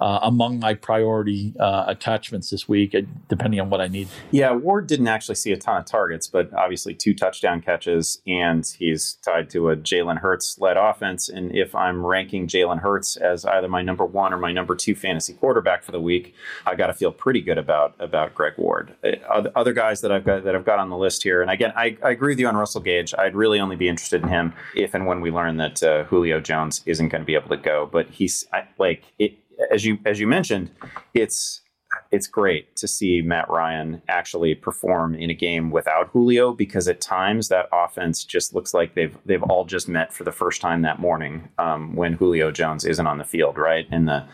uh, among my priority uh, attachments this week, uh, depending on what I need. Yeah, Ward didn't actually see a ton of targets, but obviously two touchdown catches, and he's tied to a Jalen Hurts led offense. And if I'm ranking Jalen Hurts as either my number one or my number two fantasy quarterback for the week, I got to feel pretty good about about Greg Ward. Uh, other guys that I've got that I've got on the list here, and again, I, I agree with you on Russell Gage. I'd really only be interested in him if and when we learn that uh, Julio Jones isn't going to be able to go. But he's I, like it as you as you mentioned, it's it's great to see Matt Ryan actually perform in a game without Julio because at times that offense just looks like they've they've all just met for the first time that morning um, when Julio Jones isn't on the field, right? And the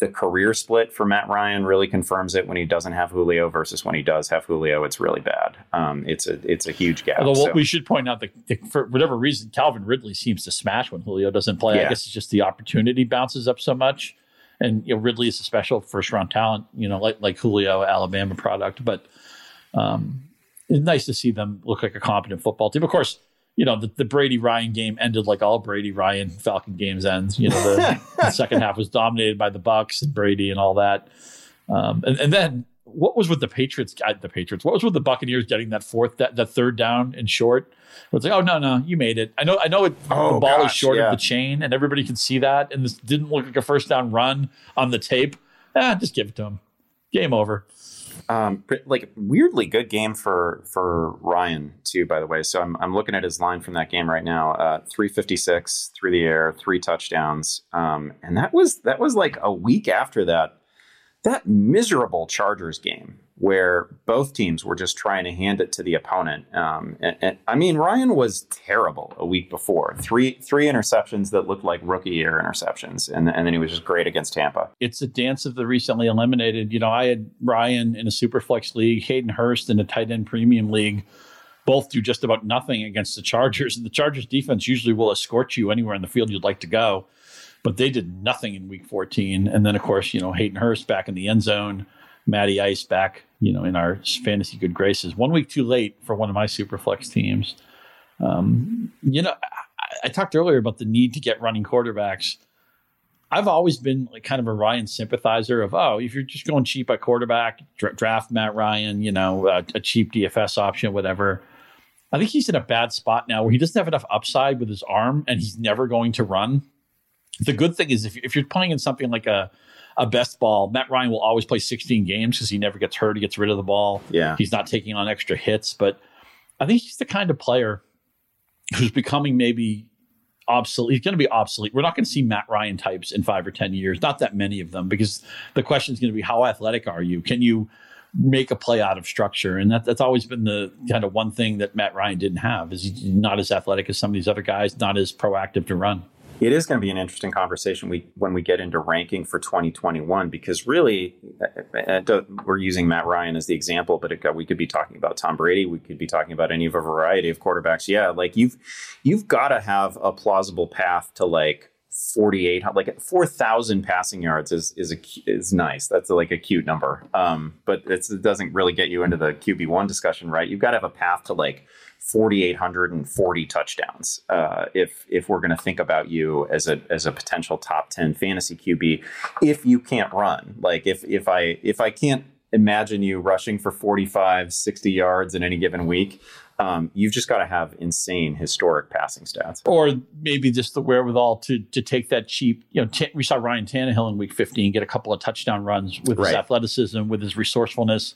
the career split for Matt Ryan really confirms it when he doesn't have Julio versus when he does have Julio. It's really bad. Um, it's a it's a huge gap. Although so. we should point out that for whatever reason, Calvin Ridley seems to smash when Julio doesn't play. Yeah. I guess it's just the opportunity bounces up so much and you know Ridley is a special first round talent, you know, like like Julio, Alabama product. But um, it's nice to see them look like a competent football team. Of course, you know the, the Brady Ryan game ended like all Brady Ryan Falcon games ends. You know the, the second half was dominated by the Bucs and Brady and all that. Um, and, and then what was with the Patriots? Uh, the Patriots. What was with the Buccaneers getting that fourth, that, that third down and short? It's like, oh no, no, you made it. I know, I know. It, oh, the ball gosh, is short yeah. of the chain, and everybody can see that. And this didn't look like a first down run on the tape. Ah, just give it to him. Game over. Um, like weirdly good game for for Ryan too. By the way, so I'm I'm looking at his line from that game right now. Uh, 356 through the air, three touchdowns, um, and that was that was like a week after that that miserable Chargers game where both teams were just trying to hand it to the opponent. Um, and, and, I mean, Ryan was terrible a week before. Three three interceptions that looked like rookie year interceptions, and, and then he was just great against Tampa. It's a dance of the recently eliminated. You know, I had Ryan in a superflex league, Hayden Hurst in a tight end premium league. Both do just about nothing against the Chargers. And the Chargers defense usually will escort you anywhere in the field you'd like to go but they did nothing in week 14. And then, of course, you know, Hayden Hurst back in the end zone, Matty Ice back, you know, in our fantasy good graces. One week too late for one of my super flex teams. Um, you know, I, I talked earlier about the need to get running quarterbacks. I've always been like kind of a Ryan sympathizer of oh if you're just going cheap at quarterback dra- draft Matt Ryan you know a, a cheap DFS option whatever. I think he's in a bad spot now where he doesn't have enough upside with his arm and he's never going to run. The good thing is if, if you're playing in something like a a best ball, Matt Ryan will always play 16 games because he never gets hurt. He gets rid of the ball. Yeah. He's not taking on extra hits. But I think he's the kind of player who's becoming maybe obsolete. He's going to be obsolete. We're not going to see Matt Ryan types in five or 10 years, not that many of them, because the question is going to be how athletic are you? Can you make a play out of structure? And that, that's always been the kind of one thing that Matt Ryan didn't have is he's not as athletic as some of these other guys, not as proactive to run. It is going to be an interesting conversation we, when we get into ranking for 2021 because really uh, uh, we're using Matt Ryan as the example, but it, we could be talking about Tom Brady, we could be talking about any of a variety of quarterbacks. Yeah, like you've you've got to have a plausible path to like 48 like 4000 passing yards is is a is nice. That's like a cute number. Um but it doesn't really get you into the qb1 discussion right? You've got to have a path to like 4,840 touchdowns. Uh, if if we're going to think about you as a as a potential top 10 fantasy QB, if you can't run, like if if I if I can't imagine you rushing for 45, 60 yards in any given week, um, you've just got to have insane historic passing stats, or maybe just the wherewithal to to take that cheap. You know, t- we saw Ryan Tannehill in Week 15 get a couple of touchdown runs with his athleticism, with his resourcefulness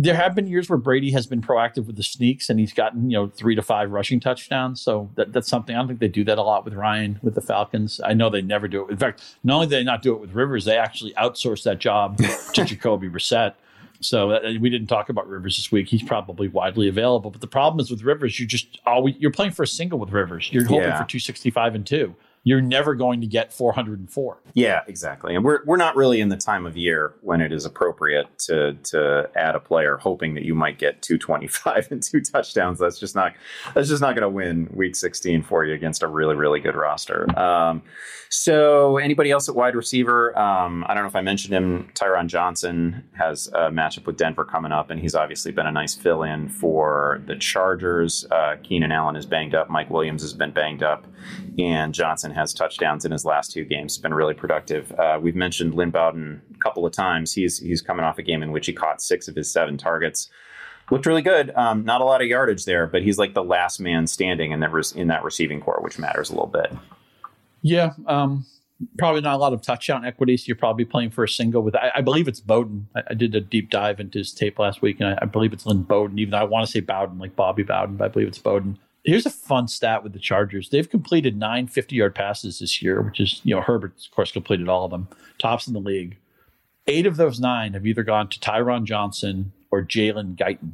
there have been years where Brady has been proactive with the sneaks and he's gotten, you know, three to five rushing touchdowns. So that, that's something I don't think they do that a lot with Ryan with the Falcons. I know they never do it. In fact, not only do they not do it with Rivers, they actually outsource that job to Jacoby Brissett. So uh, we didn't talk about Rivers this week. He's probably widely available. But the problem is with Rivers, you just always you're playing for a single with Rivers. You're hoping yeah. for 265 and two you're never going to get 404. Yeah, exactly. And we're we're not really in the time of year when it is appropriate to to add a player hoping that you might get 225 and two touchdowns. That's just not that's just not going to win week 16 for you against a really really good roster. Um, so anybody else at wide receiver? Um, I don't know if I mentioned him. Tyron Johnson has a matchup with Denver coming up, and he's obviously been a nice fill in for the Chargers. Uh, Keenan Allen is banged up. Mike Williams has been banged up, and Johnson has touchdowns in his last two games. It's been really productive. Uh, we've mentioned Lynn Bowden a couple of times. He's he's coming off a game in which he caught six of his seven targets. Looked really good. Um, not a lot of yardage there, but he's like the last man standing in that re- in that receiving core, which matters a little bit. Yeah, um, probably not a lot of touchdown equity. So you're probably playing for a single with. I, I believe it's Bowden. I, I, did a deep dive into his tape last week, and I, I believe it's Lynn Bowden. Even though I want to say Bowden, like Bobby Bowden, but I believe it's Bowden. Here's a fun stat with the Chargers. They've completed nine 50 yard passes this year, which is, you know, Herbert, of course, completed all of them, tops in the league. Eight of those nine have either gone to Tyron Johnson or Jalen Guyton,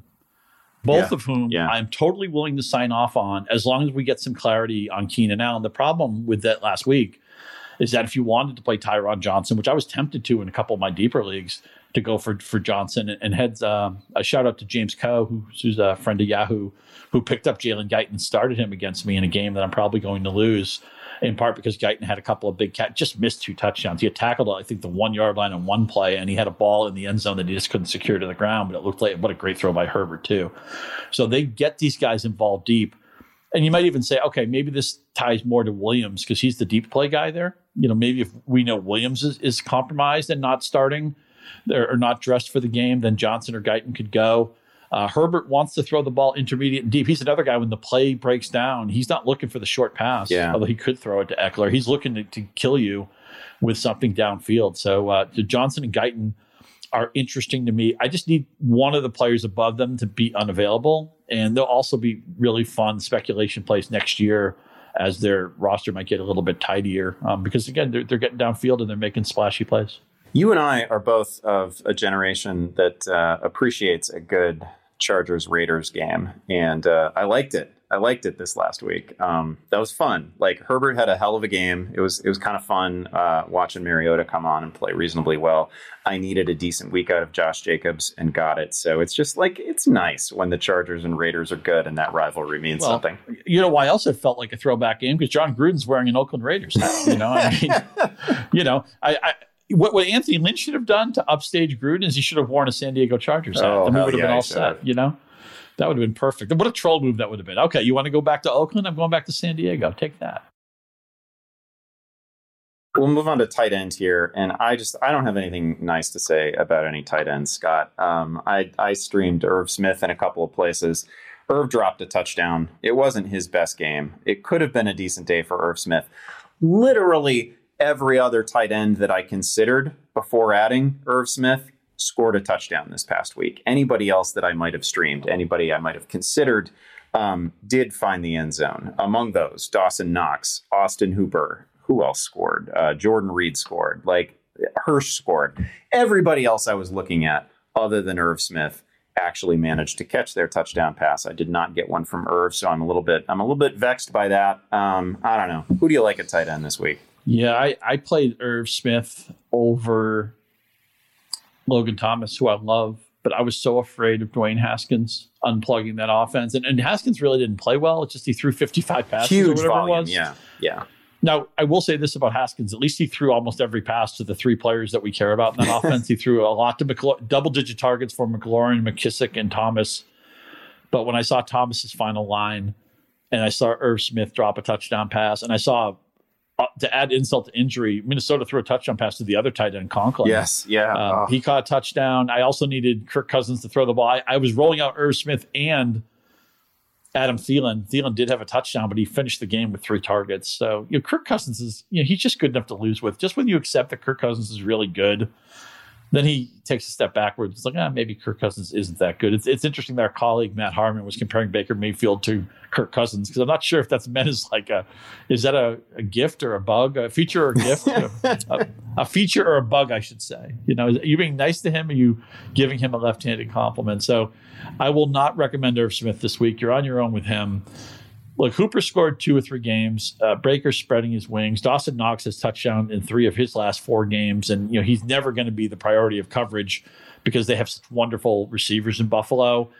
both yeah. of whom yeah. I'm totally willing to sign off on as long as we get some clarity on Keenan Allen. The problem with that last week is that if you wanted to play Tyron Johnson, which I was tempted to in a couple of my deeper leagues, to go for for Johnson and heads uh, a shout out to James Coe, who's a friend of Yahoo, who picked up Jalen Guyton and started him against me in a game that I'm probably going to lose. In part because Guyton had a couple of big cat, just missed two touchdowns. He had tackled, I think, the one yard line on one play, and he had a ball in the end zone that he just couldn't secure to the ground. But it looked like what a great throw by Herbert too. So they get these guys involved deep, and you might even say, okay, maybe this ties more to Williams because he's the deep play guy there. You know, maybe if we know Williams is, is compromised and not starting, or not dressed for the game, then Johnson or Guyton could go. Uh, Herbert wants to throw the ball intermediate and deep. He's another guy when the play breaks down, he's not looking for the short pass, yeah. although he could throw it to Ekeler. He's looking to, to kill you with something downfield. So uh, Johnson and Guyton are interesting to me. I just need one of the players above them to be unavailable, and they'll also be really fun speculation plays next year as their roster might get a little bit tidier um, because again they're, they're getting downfield and they're making splashy plays. You and I are both of a generation that uh, appreciates a good Chargers Raiders game, and uh, I liked it. I liked it this last week. Um, that was fun. Like Herbert had a hell of a game. It was it was kind of fun uh, watching Mariota come on and play reasonably well. I needed a decent week out of Josh Jacobs and got it. So it's just like it's nice when the Chargers and Raiders are good and that rivalry means well, something. You know why else it felt like a throwback game because Jon Gruden's wearing an Oakland Raiders hat. You know, I mean, you know, I, I what, what Anthony Lynn should have done to upstage Gruden is he should have worn a San Diego Chargers hat. Oh, then we would have yeah, been all set, you know? That would have been perfect. What a troll move that would have been. Okay, you want to go back to Oakland? I'm going back to San Diego. Take that. We'll move on to tight end here, and I just I don't have anything nice to say about any tight end, Scott. Um, I I streamed Irv Smith in a couple of places. Irv dropped a touchdown. It wasn't his best game. It could have been a decent day for Irv Smith. Literally every other tight end that I considered before adding Irv Smith scored a touchdown this past week. Anybody else that I might have streamed, anybody I might have considered, um, did find the end zone. Among those, Dawson Knox, Austin Hooper, who else scored? Uh, Jordan Reed scored. Like Hurst scored. Everybody else I was looking at, other than Irv Smith, actually managed to catch their touchdown pass. I did not get one from Irv, so I'm a little bit I'm a little bit vexed by that. Um, I don't know. Who do you like at tight end this week? Yeah, I, I played Irv Smith over Logan Thomas, who I love, but I was so afraid of Dwayne Haskins unplugging that offense. And, and Haskins really didn't play well. It's just he threw 55 passes Huge volume, yeah. Yeah. Now, I will say this about Haskins. At least he threw almost every pass to the three players that we care about in that offense. He threw a lot to McLaurin, double digit targets for McLaurin, McKissic, and Thomas. But when I saw Thomas's final line and I saw Irv Smith drop a touchdown pass and I saw uh, to add insult to injury, Minnesota threw a touchdown pass to the other tight end, Conklin. Yes, yeah. Um, oh. He caught a touchdown. I also needed Kirk Cousins to throw the ball. I, I was rolling out Irv Smith and – Adam Thielen. Thielen did have a touchdown, but he finished the game with three targets. So, you know, Kirk Cousins is, you know, he's just good enough to lose with. Just when you accept that Kirk Cousins is really good, then he takes a step backwards. It's like, ah, maybe Kirk Cousins isn't that good. It's, it's interesting that our colleague Matt Harmon was comparing Baker Mayfield to Kirk Cousins because I'm not sure if that's meant as like a, is that a, a gift or a bug, a feature or a gift, a, a, feature or a bug, I should say. You know, are you being nice to him? Are you giving him a left-handed compliment? So, I will not recommend Irv Smith this week. You're on your own with him. Look, Hooper scored two or three games. Uh, Breaker spreading his wings. Dawson Knox has touchdown in three of his last four games, and you know he's never going to be the priority of coverage because they have such wonderful receivers in Buffalo.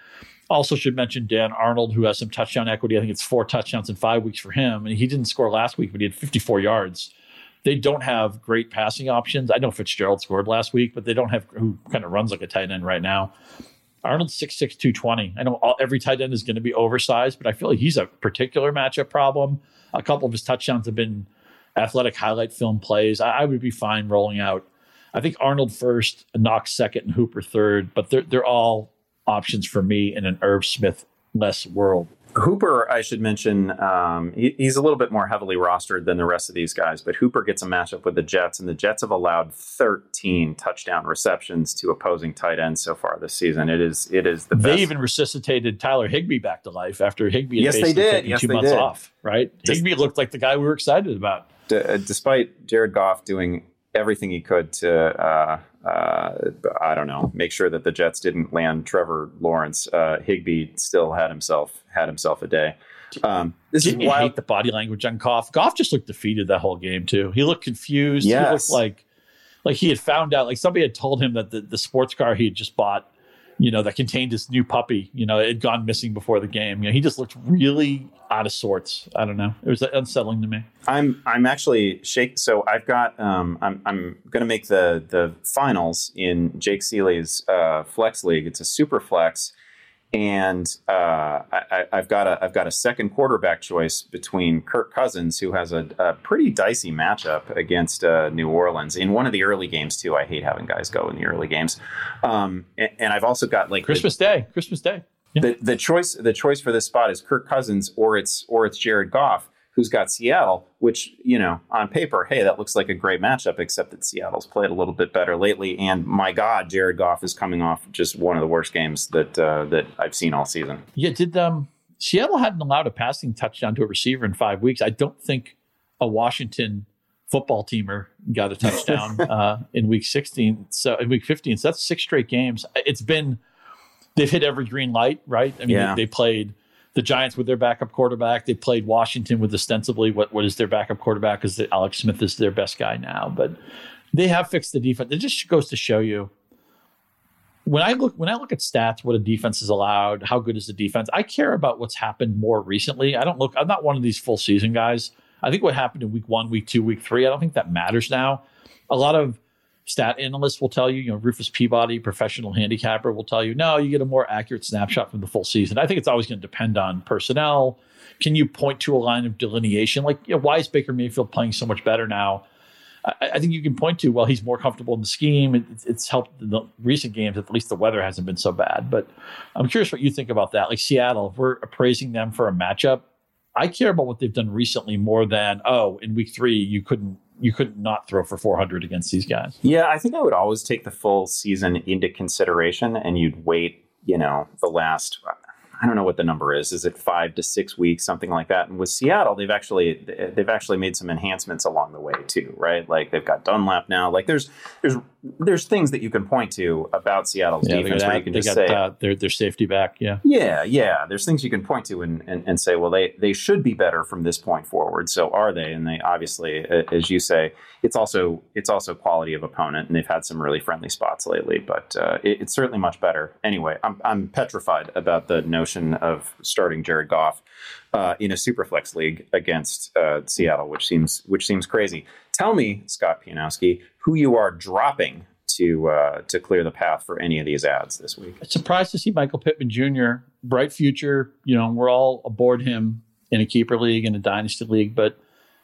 Also, should mention Dan Arnold, who has some touchdown equity. I think it's four touchdowns in five weeks for him, and he didn't score last week, but he had 54 yards. They don't have great passing options. I know Fitzgerald scored last week, but they don't have who kind of runs like a tight end right now. Arnold's 6'6, 220. I know all, every tight end is going to be oversized, but I feel like he's a particular matchup problem. A couple of his touchdowns have been athletic highlight film plays. I, I would be fine rolling out. I think Arnold first, Knox second, and Hooper third, but they're, they're all options for me in an Irv Smith less world. Hooper, I should mention, um, he, he's a little bit more heavily rostered than the rest of these guys, but Hooper gets a matchup with the Jets, and the Jets have allowed 13 touchdown receptions to opposing tight ends so far this season. It is it is the they best. even resuscitated Tyler Higbee back to life after Higbee had yes, basically they did. taken yes, two they months did. off. Right, Higbee looked like the guy we were excited about. D- uh, despite Jared Goff doing everything he could to, uh, uh, I don't know, make sure that the Jets didn't land Trevor Lawrence. Uh, Higbee still had himself had himself a day. Um, this Didn't is wild. hate the body language on Goff? Goff just looked defeated that whole game too. He looked confused. He Yes. looked like like he had found out like somebody had told him that the, the sports car he had just bought, you know, that contained his new puppy, you know, it had gone missing before the game. You know, he just looked really out of sorts. I don't know. It was unsettling to me. I'm I'm actually shake. So I've got um, I'm I'm to make the the finals in Jake Seeley's uh, flex league. It's a super flex, and uh, I, I've got a I've got a second quarterback choice between Kirk Cousins, who has a, a pretty dicey matchup against uh, New Orleans in one of the early games too. I hate having guys go in the early games, um, and, and I've also got like the- Christmas Day. Christmas Day. Yeah. the, the choice the choice for this spot is Kirk Cousins or it's or it's Jared Goff who's got Seattle which you know on paper hey that looks like a great matchup except that Seattle's played a little bit better lately and my god Jared Goff is coming off just one of the worst games that uh, that I've seen all season Yeah, did um Seattle hadn't allowed a passing touchdown to a receiver in five weeks. I don't think a Washington football teamer got a touchdown uh, in week 16. So in week 15. So that's six straight games. It's been they've hit every green light, right? I mean, Yeah. they, they played the Giants with their backup quarterback. They played Washington with ostensibly what, what is their backup quarterback because Alex Smith is their best guy now. But they have fixed the defense. It just goes to show you when I look when I look at stats, what a defense is allowed, how good is the defense? I care about what's happened more recently. I don't look. I'm not one of these full season guys. I think what happened in week one, week two, week three. I don't think that matters now. A lot of stat analysts will tell you, you know, Rufus Peabody, professional handicapper, will tell you, no, you get a more accurate snapshot from the full season. I think it's always going to depend on personnel. Can you point to a line of delineation? Like, you know, why is Baker Mayfield playing so much better now? I, I, think you can point to, well, he's more comfortable in the scheme. It, it's helped in the recent games. At least the weather hasn't been so bad. But I'm curious what you think about that. Like Seattle, if we're appraising them for a matchup, I care about what they've done recently more than oh, in week three you couldn't you could not throw for 400 against these guys. Yeah, I think I would always take the full season into consideration, and you'd wait, you know, the last I don't know what the number is. Is it five to six weeks, something like that? And with Seattle, they've actually they've actually made some enhancements along the way too, right? Like they've got Dunlap now. Like there's there's there's things that you can point to about Seattle's yeah, defense where you can just got, say uh, their their safety back. Yeah, yeah, yeah. There's things you can point to and, and and say, well, they they should be better from this point forward. So are they? And they obviously, as you say, it's also it's also quality of opponent, and they've had some really friendly spots lately. But uh, it, it's certainly much better. Anyway, I'm I'm petrified about the notion of starting Jared Goff uh, in a superflex league against uh, Seattle, which seems which seems crazy. Tell me, Scott Pianowski, who you are dropping to uh, to clear the path for any of these ads this week. Surprised to see Michael Pittman Jr. Bright future. You know, we're all aboard him in a keeper league and a dynasty league, but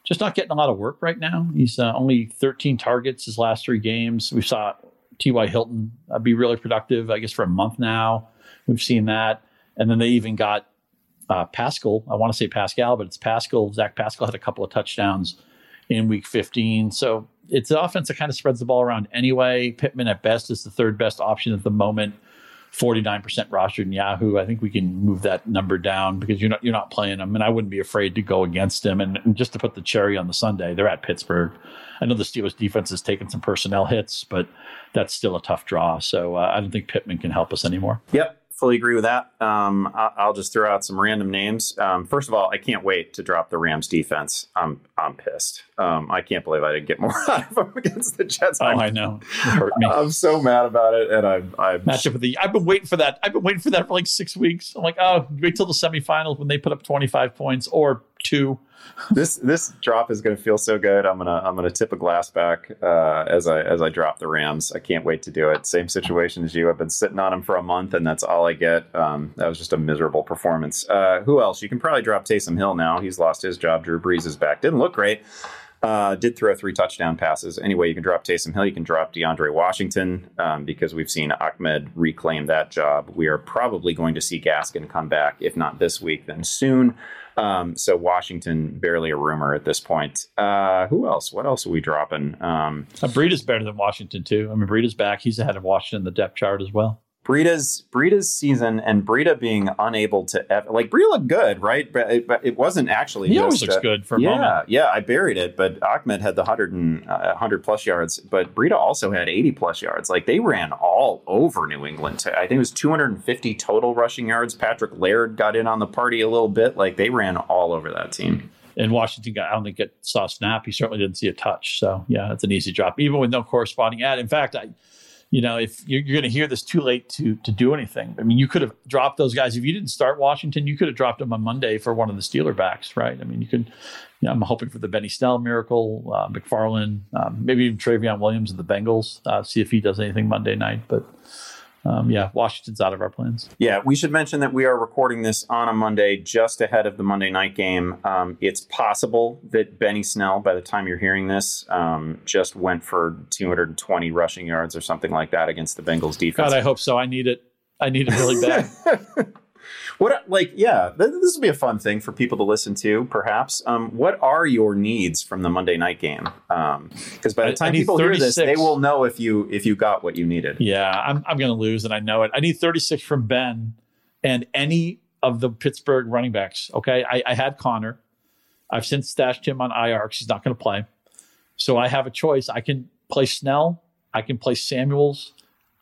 just not getting a lot of work right now. He's uh, only 13 targets his last three games. We saw T.Y. Hilton uh, be really productive, I guess, for a month now. We've seen that. And then they even got uh, Pascal. I want to say Pascal, but it's Pascal. Zach Pascal had a couple of touchdowns in week 15. So it's an offense that kind of spreads the ball around anyway. Pittman at best is the third best option at the moment. 49% rostered in Yahoo. I think we can move that number down because you're not you're not playing them, and I wouldn't be afraid to go against them. And, and just to put the cherry on the Sunday, they're at Pittsburgh. I know the Steelers defense has taken some personnel hits, but that's still a tough draw. So uh, I don't think Pittman can help us anymore. Yep fully agree with that. Um, I'll just throw out some random names. Um, first of all, I can't wait to drop the Rams defense. I'm I'm pissed. Um, I can't believe I didn't get more out of them against the Jets. Oh, I'm, i know. Hurt me. I'm so mad about it, and I'm I'm matchup of the. I've been waiting for that. I've been waiting for that for like six weeks. I'm like, oh, wait till the semifinals when they put up 25 points or two this this drop is going to feel so good. I'm gonna I'm gonna tip a glass back uh, as I as I drop the Rams. I can't wait to do it. Same situation as you. I've been sitting on them for a month, and that's all I get. Um, that was just a miserable performance. Uh, who else? You can probably drop Taysom Hill now. He's lost his job. Drew Brees is back. Didn't look great. Uh, did throw three touchdown passes. Anyway, you can drop Taysom Hill. You can drop DeAndre Washington um, because we've seen Ahmed reclaim that job. We are probably going to see Gaskin come back, if not this week, then soon. Um, so Washington barely a rumor at this point. Uh, who else? What else are we dropping? Um, uh, Breida's better than Washington too. I mean, Breida's back. He's ahead of Washington in the depth chart as well. Breida's Breida's season and Breida being unable to ever, like Breida looked good, right? But it, but it wasn't actually. He always looks a, good for yeah, moment. Yeah, I buried it, but Ahmed had the hundred and uh, hundred plus yards, but Breida also had eighty plus yards. Like they ran all over New England. I think it was two hundred and fifty total rushing yards. Patrick Laird got in on the party a little bit. Like they ran all over that team. And Washington got, I don't think it saw a snap. He certainly didn't see a touch. So yeah, it's an easy drop, even with no corresponding ad. In fact, I you know, if you're, you're going to hear this too late to to do anything. I mean, you could have dropped those guys if you didn't start Washington. You could have dropped them on Monday for one of the Steeler backs, right? I mean, you could. You know, I'm hoping for the Benny Snell miracle, uh, McFarland, um, maybe even Trayveon Williams of the Bengals. Uh, see if he does anything Monday night, but um, yeah, Washington's out of our plans. Yeah, we should mention that we are recording this on a Monday just ahead of the Monday night game. Um, it's possible that Benny Snell, by the time you're hearing this, um, just went for 220 rushing yards or something like that against the Bengals defense. God, I hope so. I need it. I need it really bad. What like yeah, this will be a fun thing for people to listen to. Perhaps. Um, what are your needs from the Monday night game? Because um, by the time people hear this, they will know if you if you got what you needed. Yeah, I'm I'm going to lose, and I know it. I need 36 from Ben and any of the Pittsburgh running backs. Okay, I, I had Connor. I've since stashed him on IR because he's not going to play. So I have a choice. I can play Snell. I can play Samuels.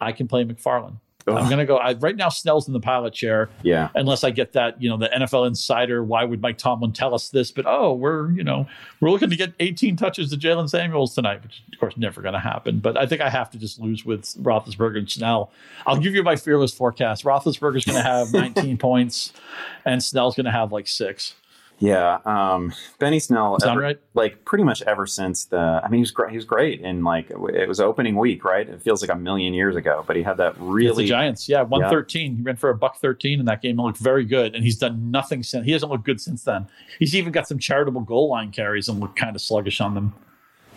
I can play McFarland. I'm going to go. I, right now, Snell's in the pilot chair. Yeah. Unless I get that, you know, the NFL insider. Why would Mike Tomlin tell us this? But oh, we're you know we're looking to get 18 touches to Jaylen Samuels tonight, which of course never going to happen. But I think I have to just lose with Roethlisberger and Snell. I'll give you my fearless forecast. Roethlisberger's going to have 19 points, and Snell's going to have like six. Yeah, um, Benny Snell. Sound right? Like pretty much ever since the. I mean, he was great. He was great in like it was opening week, right? It feels like a million years ago, but he had that really. the Giants, yeah, one thirteen. He ran for a buck thirteen in that game and looked very good. And he's done nothing since. He hasn't looked good since then. He's even got some charitable goal line carries and looked kind of sluggish on them.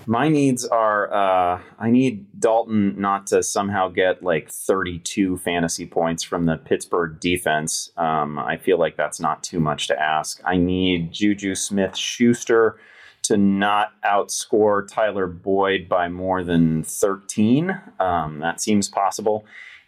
My needs are uh, I need Dalton not to somehow get like 32 fantasy points from the Pittsburgh defense. Um, I feel like that's not too much to ask. I need Juju Smith Schuster to not outscore Tyler Boyd by more than 13. Um, that seems possible.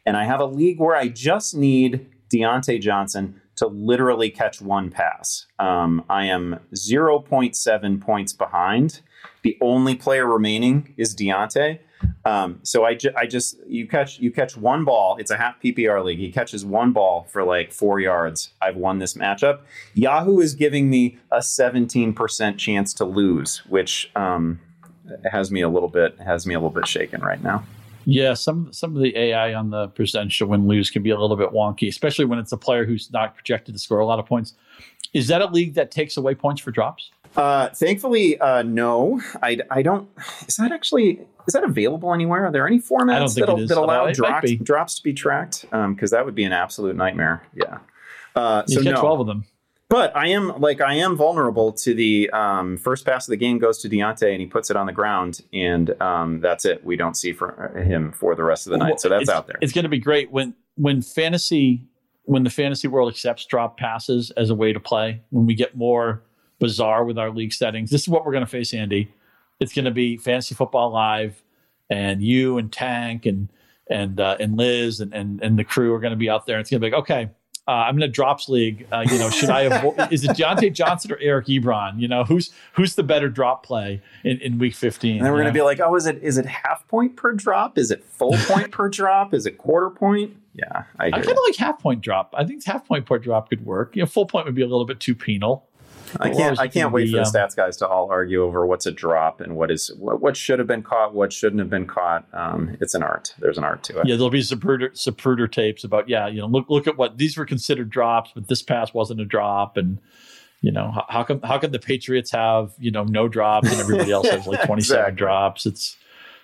And I have a league where I just need Diontae Johnson to literally catch one pass. Um, I am 0.7 points behind. The only player remaining is Diontae. Um, so I, ju- I just you catch you catch one ball. It's a half PPR league. He catches one ball for like four yards. I've won this matchup. Yahoo is giving me a 17% chance to lose, which um, has me a little bit has me a little bit shaken right now. Yeah, some some of the AI on the percentage win lose can be a little bit wonky, especially when it's a player who's not projected to score a lot of points. Is that a league that takes away points for drops? Uh, thankfully, uh, no. I, I don't. Is that actually is that available anywhere? Are there any formats that, that allow drops, drops to be tracked? Because um, that would be an absolute nightmare. Yeah. Uh, so get no. twelve of them. But I am like I am vulnerable to the um, first pass of the game goes to Diontae and he puts it on the ground and um, that's it. We don't see for him for the rest of the night. So that's out there. It's going to be great when when fantasy when the fantasy world accepts drop passes as a way to play. When we get more bizarre with our league settings, this is what we're going to face, Andy. It's going to be fantasy football live, and you and Tank and and uh, and Liz and, and and the crew are going to be out there. It's going to be like, okay uh, I'm in a drops league. Uh, you know, should I avoid, is it Diontae Johnson or Eric Ebron? You know, who's who's the better drop play in, in week 15? And then we're going to be like, oh, is it is it half point per drop? Is it full point per drop? Is it quarter point? Yeah, I, I kind of like half point drop. I think half point per drop could work. You know, full point would be a little bit too penal. I can't. I can't wait be, for the um, stats guys to all argue over what's a drop and what is what, what should have been caught, what shouldn't have been caught. Um, it's an art. There's an art to it. Yeah, there'll be Zapruder, Zapruder tapes about yeah, you know, look look at what these were considered drops, but this pass wasn't a drop, and you know how, how come how come the Patriots have you know no drops and everybody else has like 27 exactly. drops? It's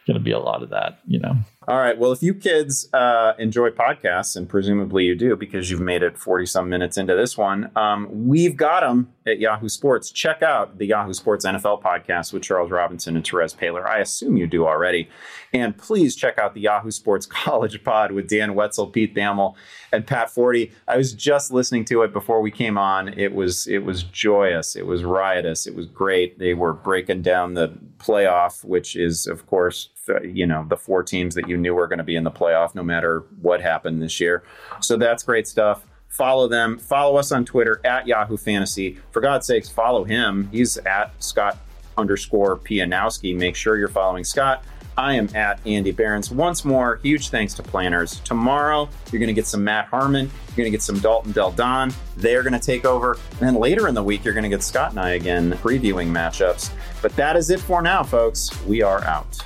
going to be a lot of that, you know. All right. Well, if you kids uh, enjoy podcasts, and presumably you do because you've made it 40 some minutes into this one, um, we've got them at Yahoo Sports. Check out the Yahoo Sports NFL podcast with Charles Robinson and Terez Paylor. I assume you do already. And please check out the Yahoo Sports College Pod with Dan Wetzel, Pete Thamel, and Pat Forde. I was just listening to it before we came on. It was it was joyous. It was riotous. It was great. They were breaking down the playoff, which is of course you know the four teams that you knew were going to be in the playoff no matter what happened this year. So that's great stuff. Follow them. Follow us on Twitter at Yahoo Fantasy. For God's sakes, follow him. He's at Scott underscore Pianowski. Make sure you're following Scott. I am at Andy Behrens. Once more, huge thanks to Planters. Tomorrow, you're going to get some Matt Harmon. You're going to get some Dalton Del Don. They're going to take over. And then later in the week, you're going to get Scott and I again previewing matchups. But that is it for now, folks. We are out.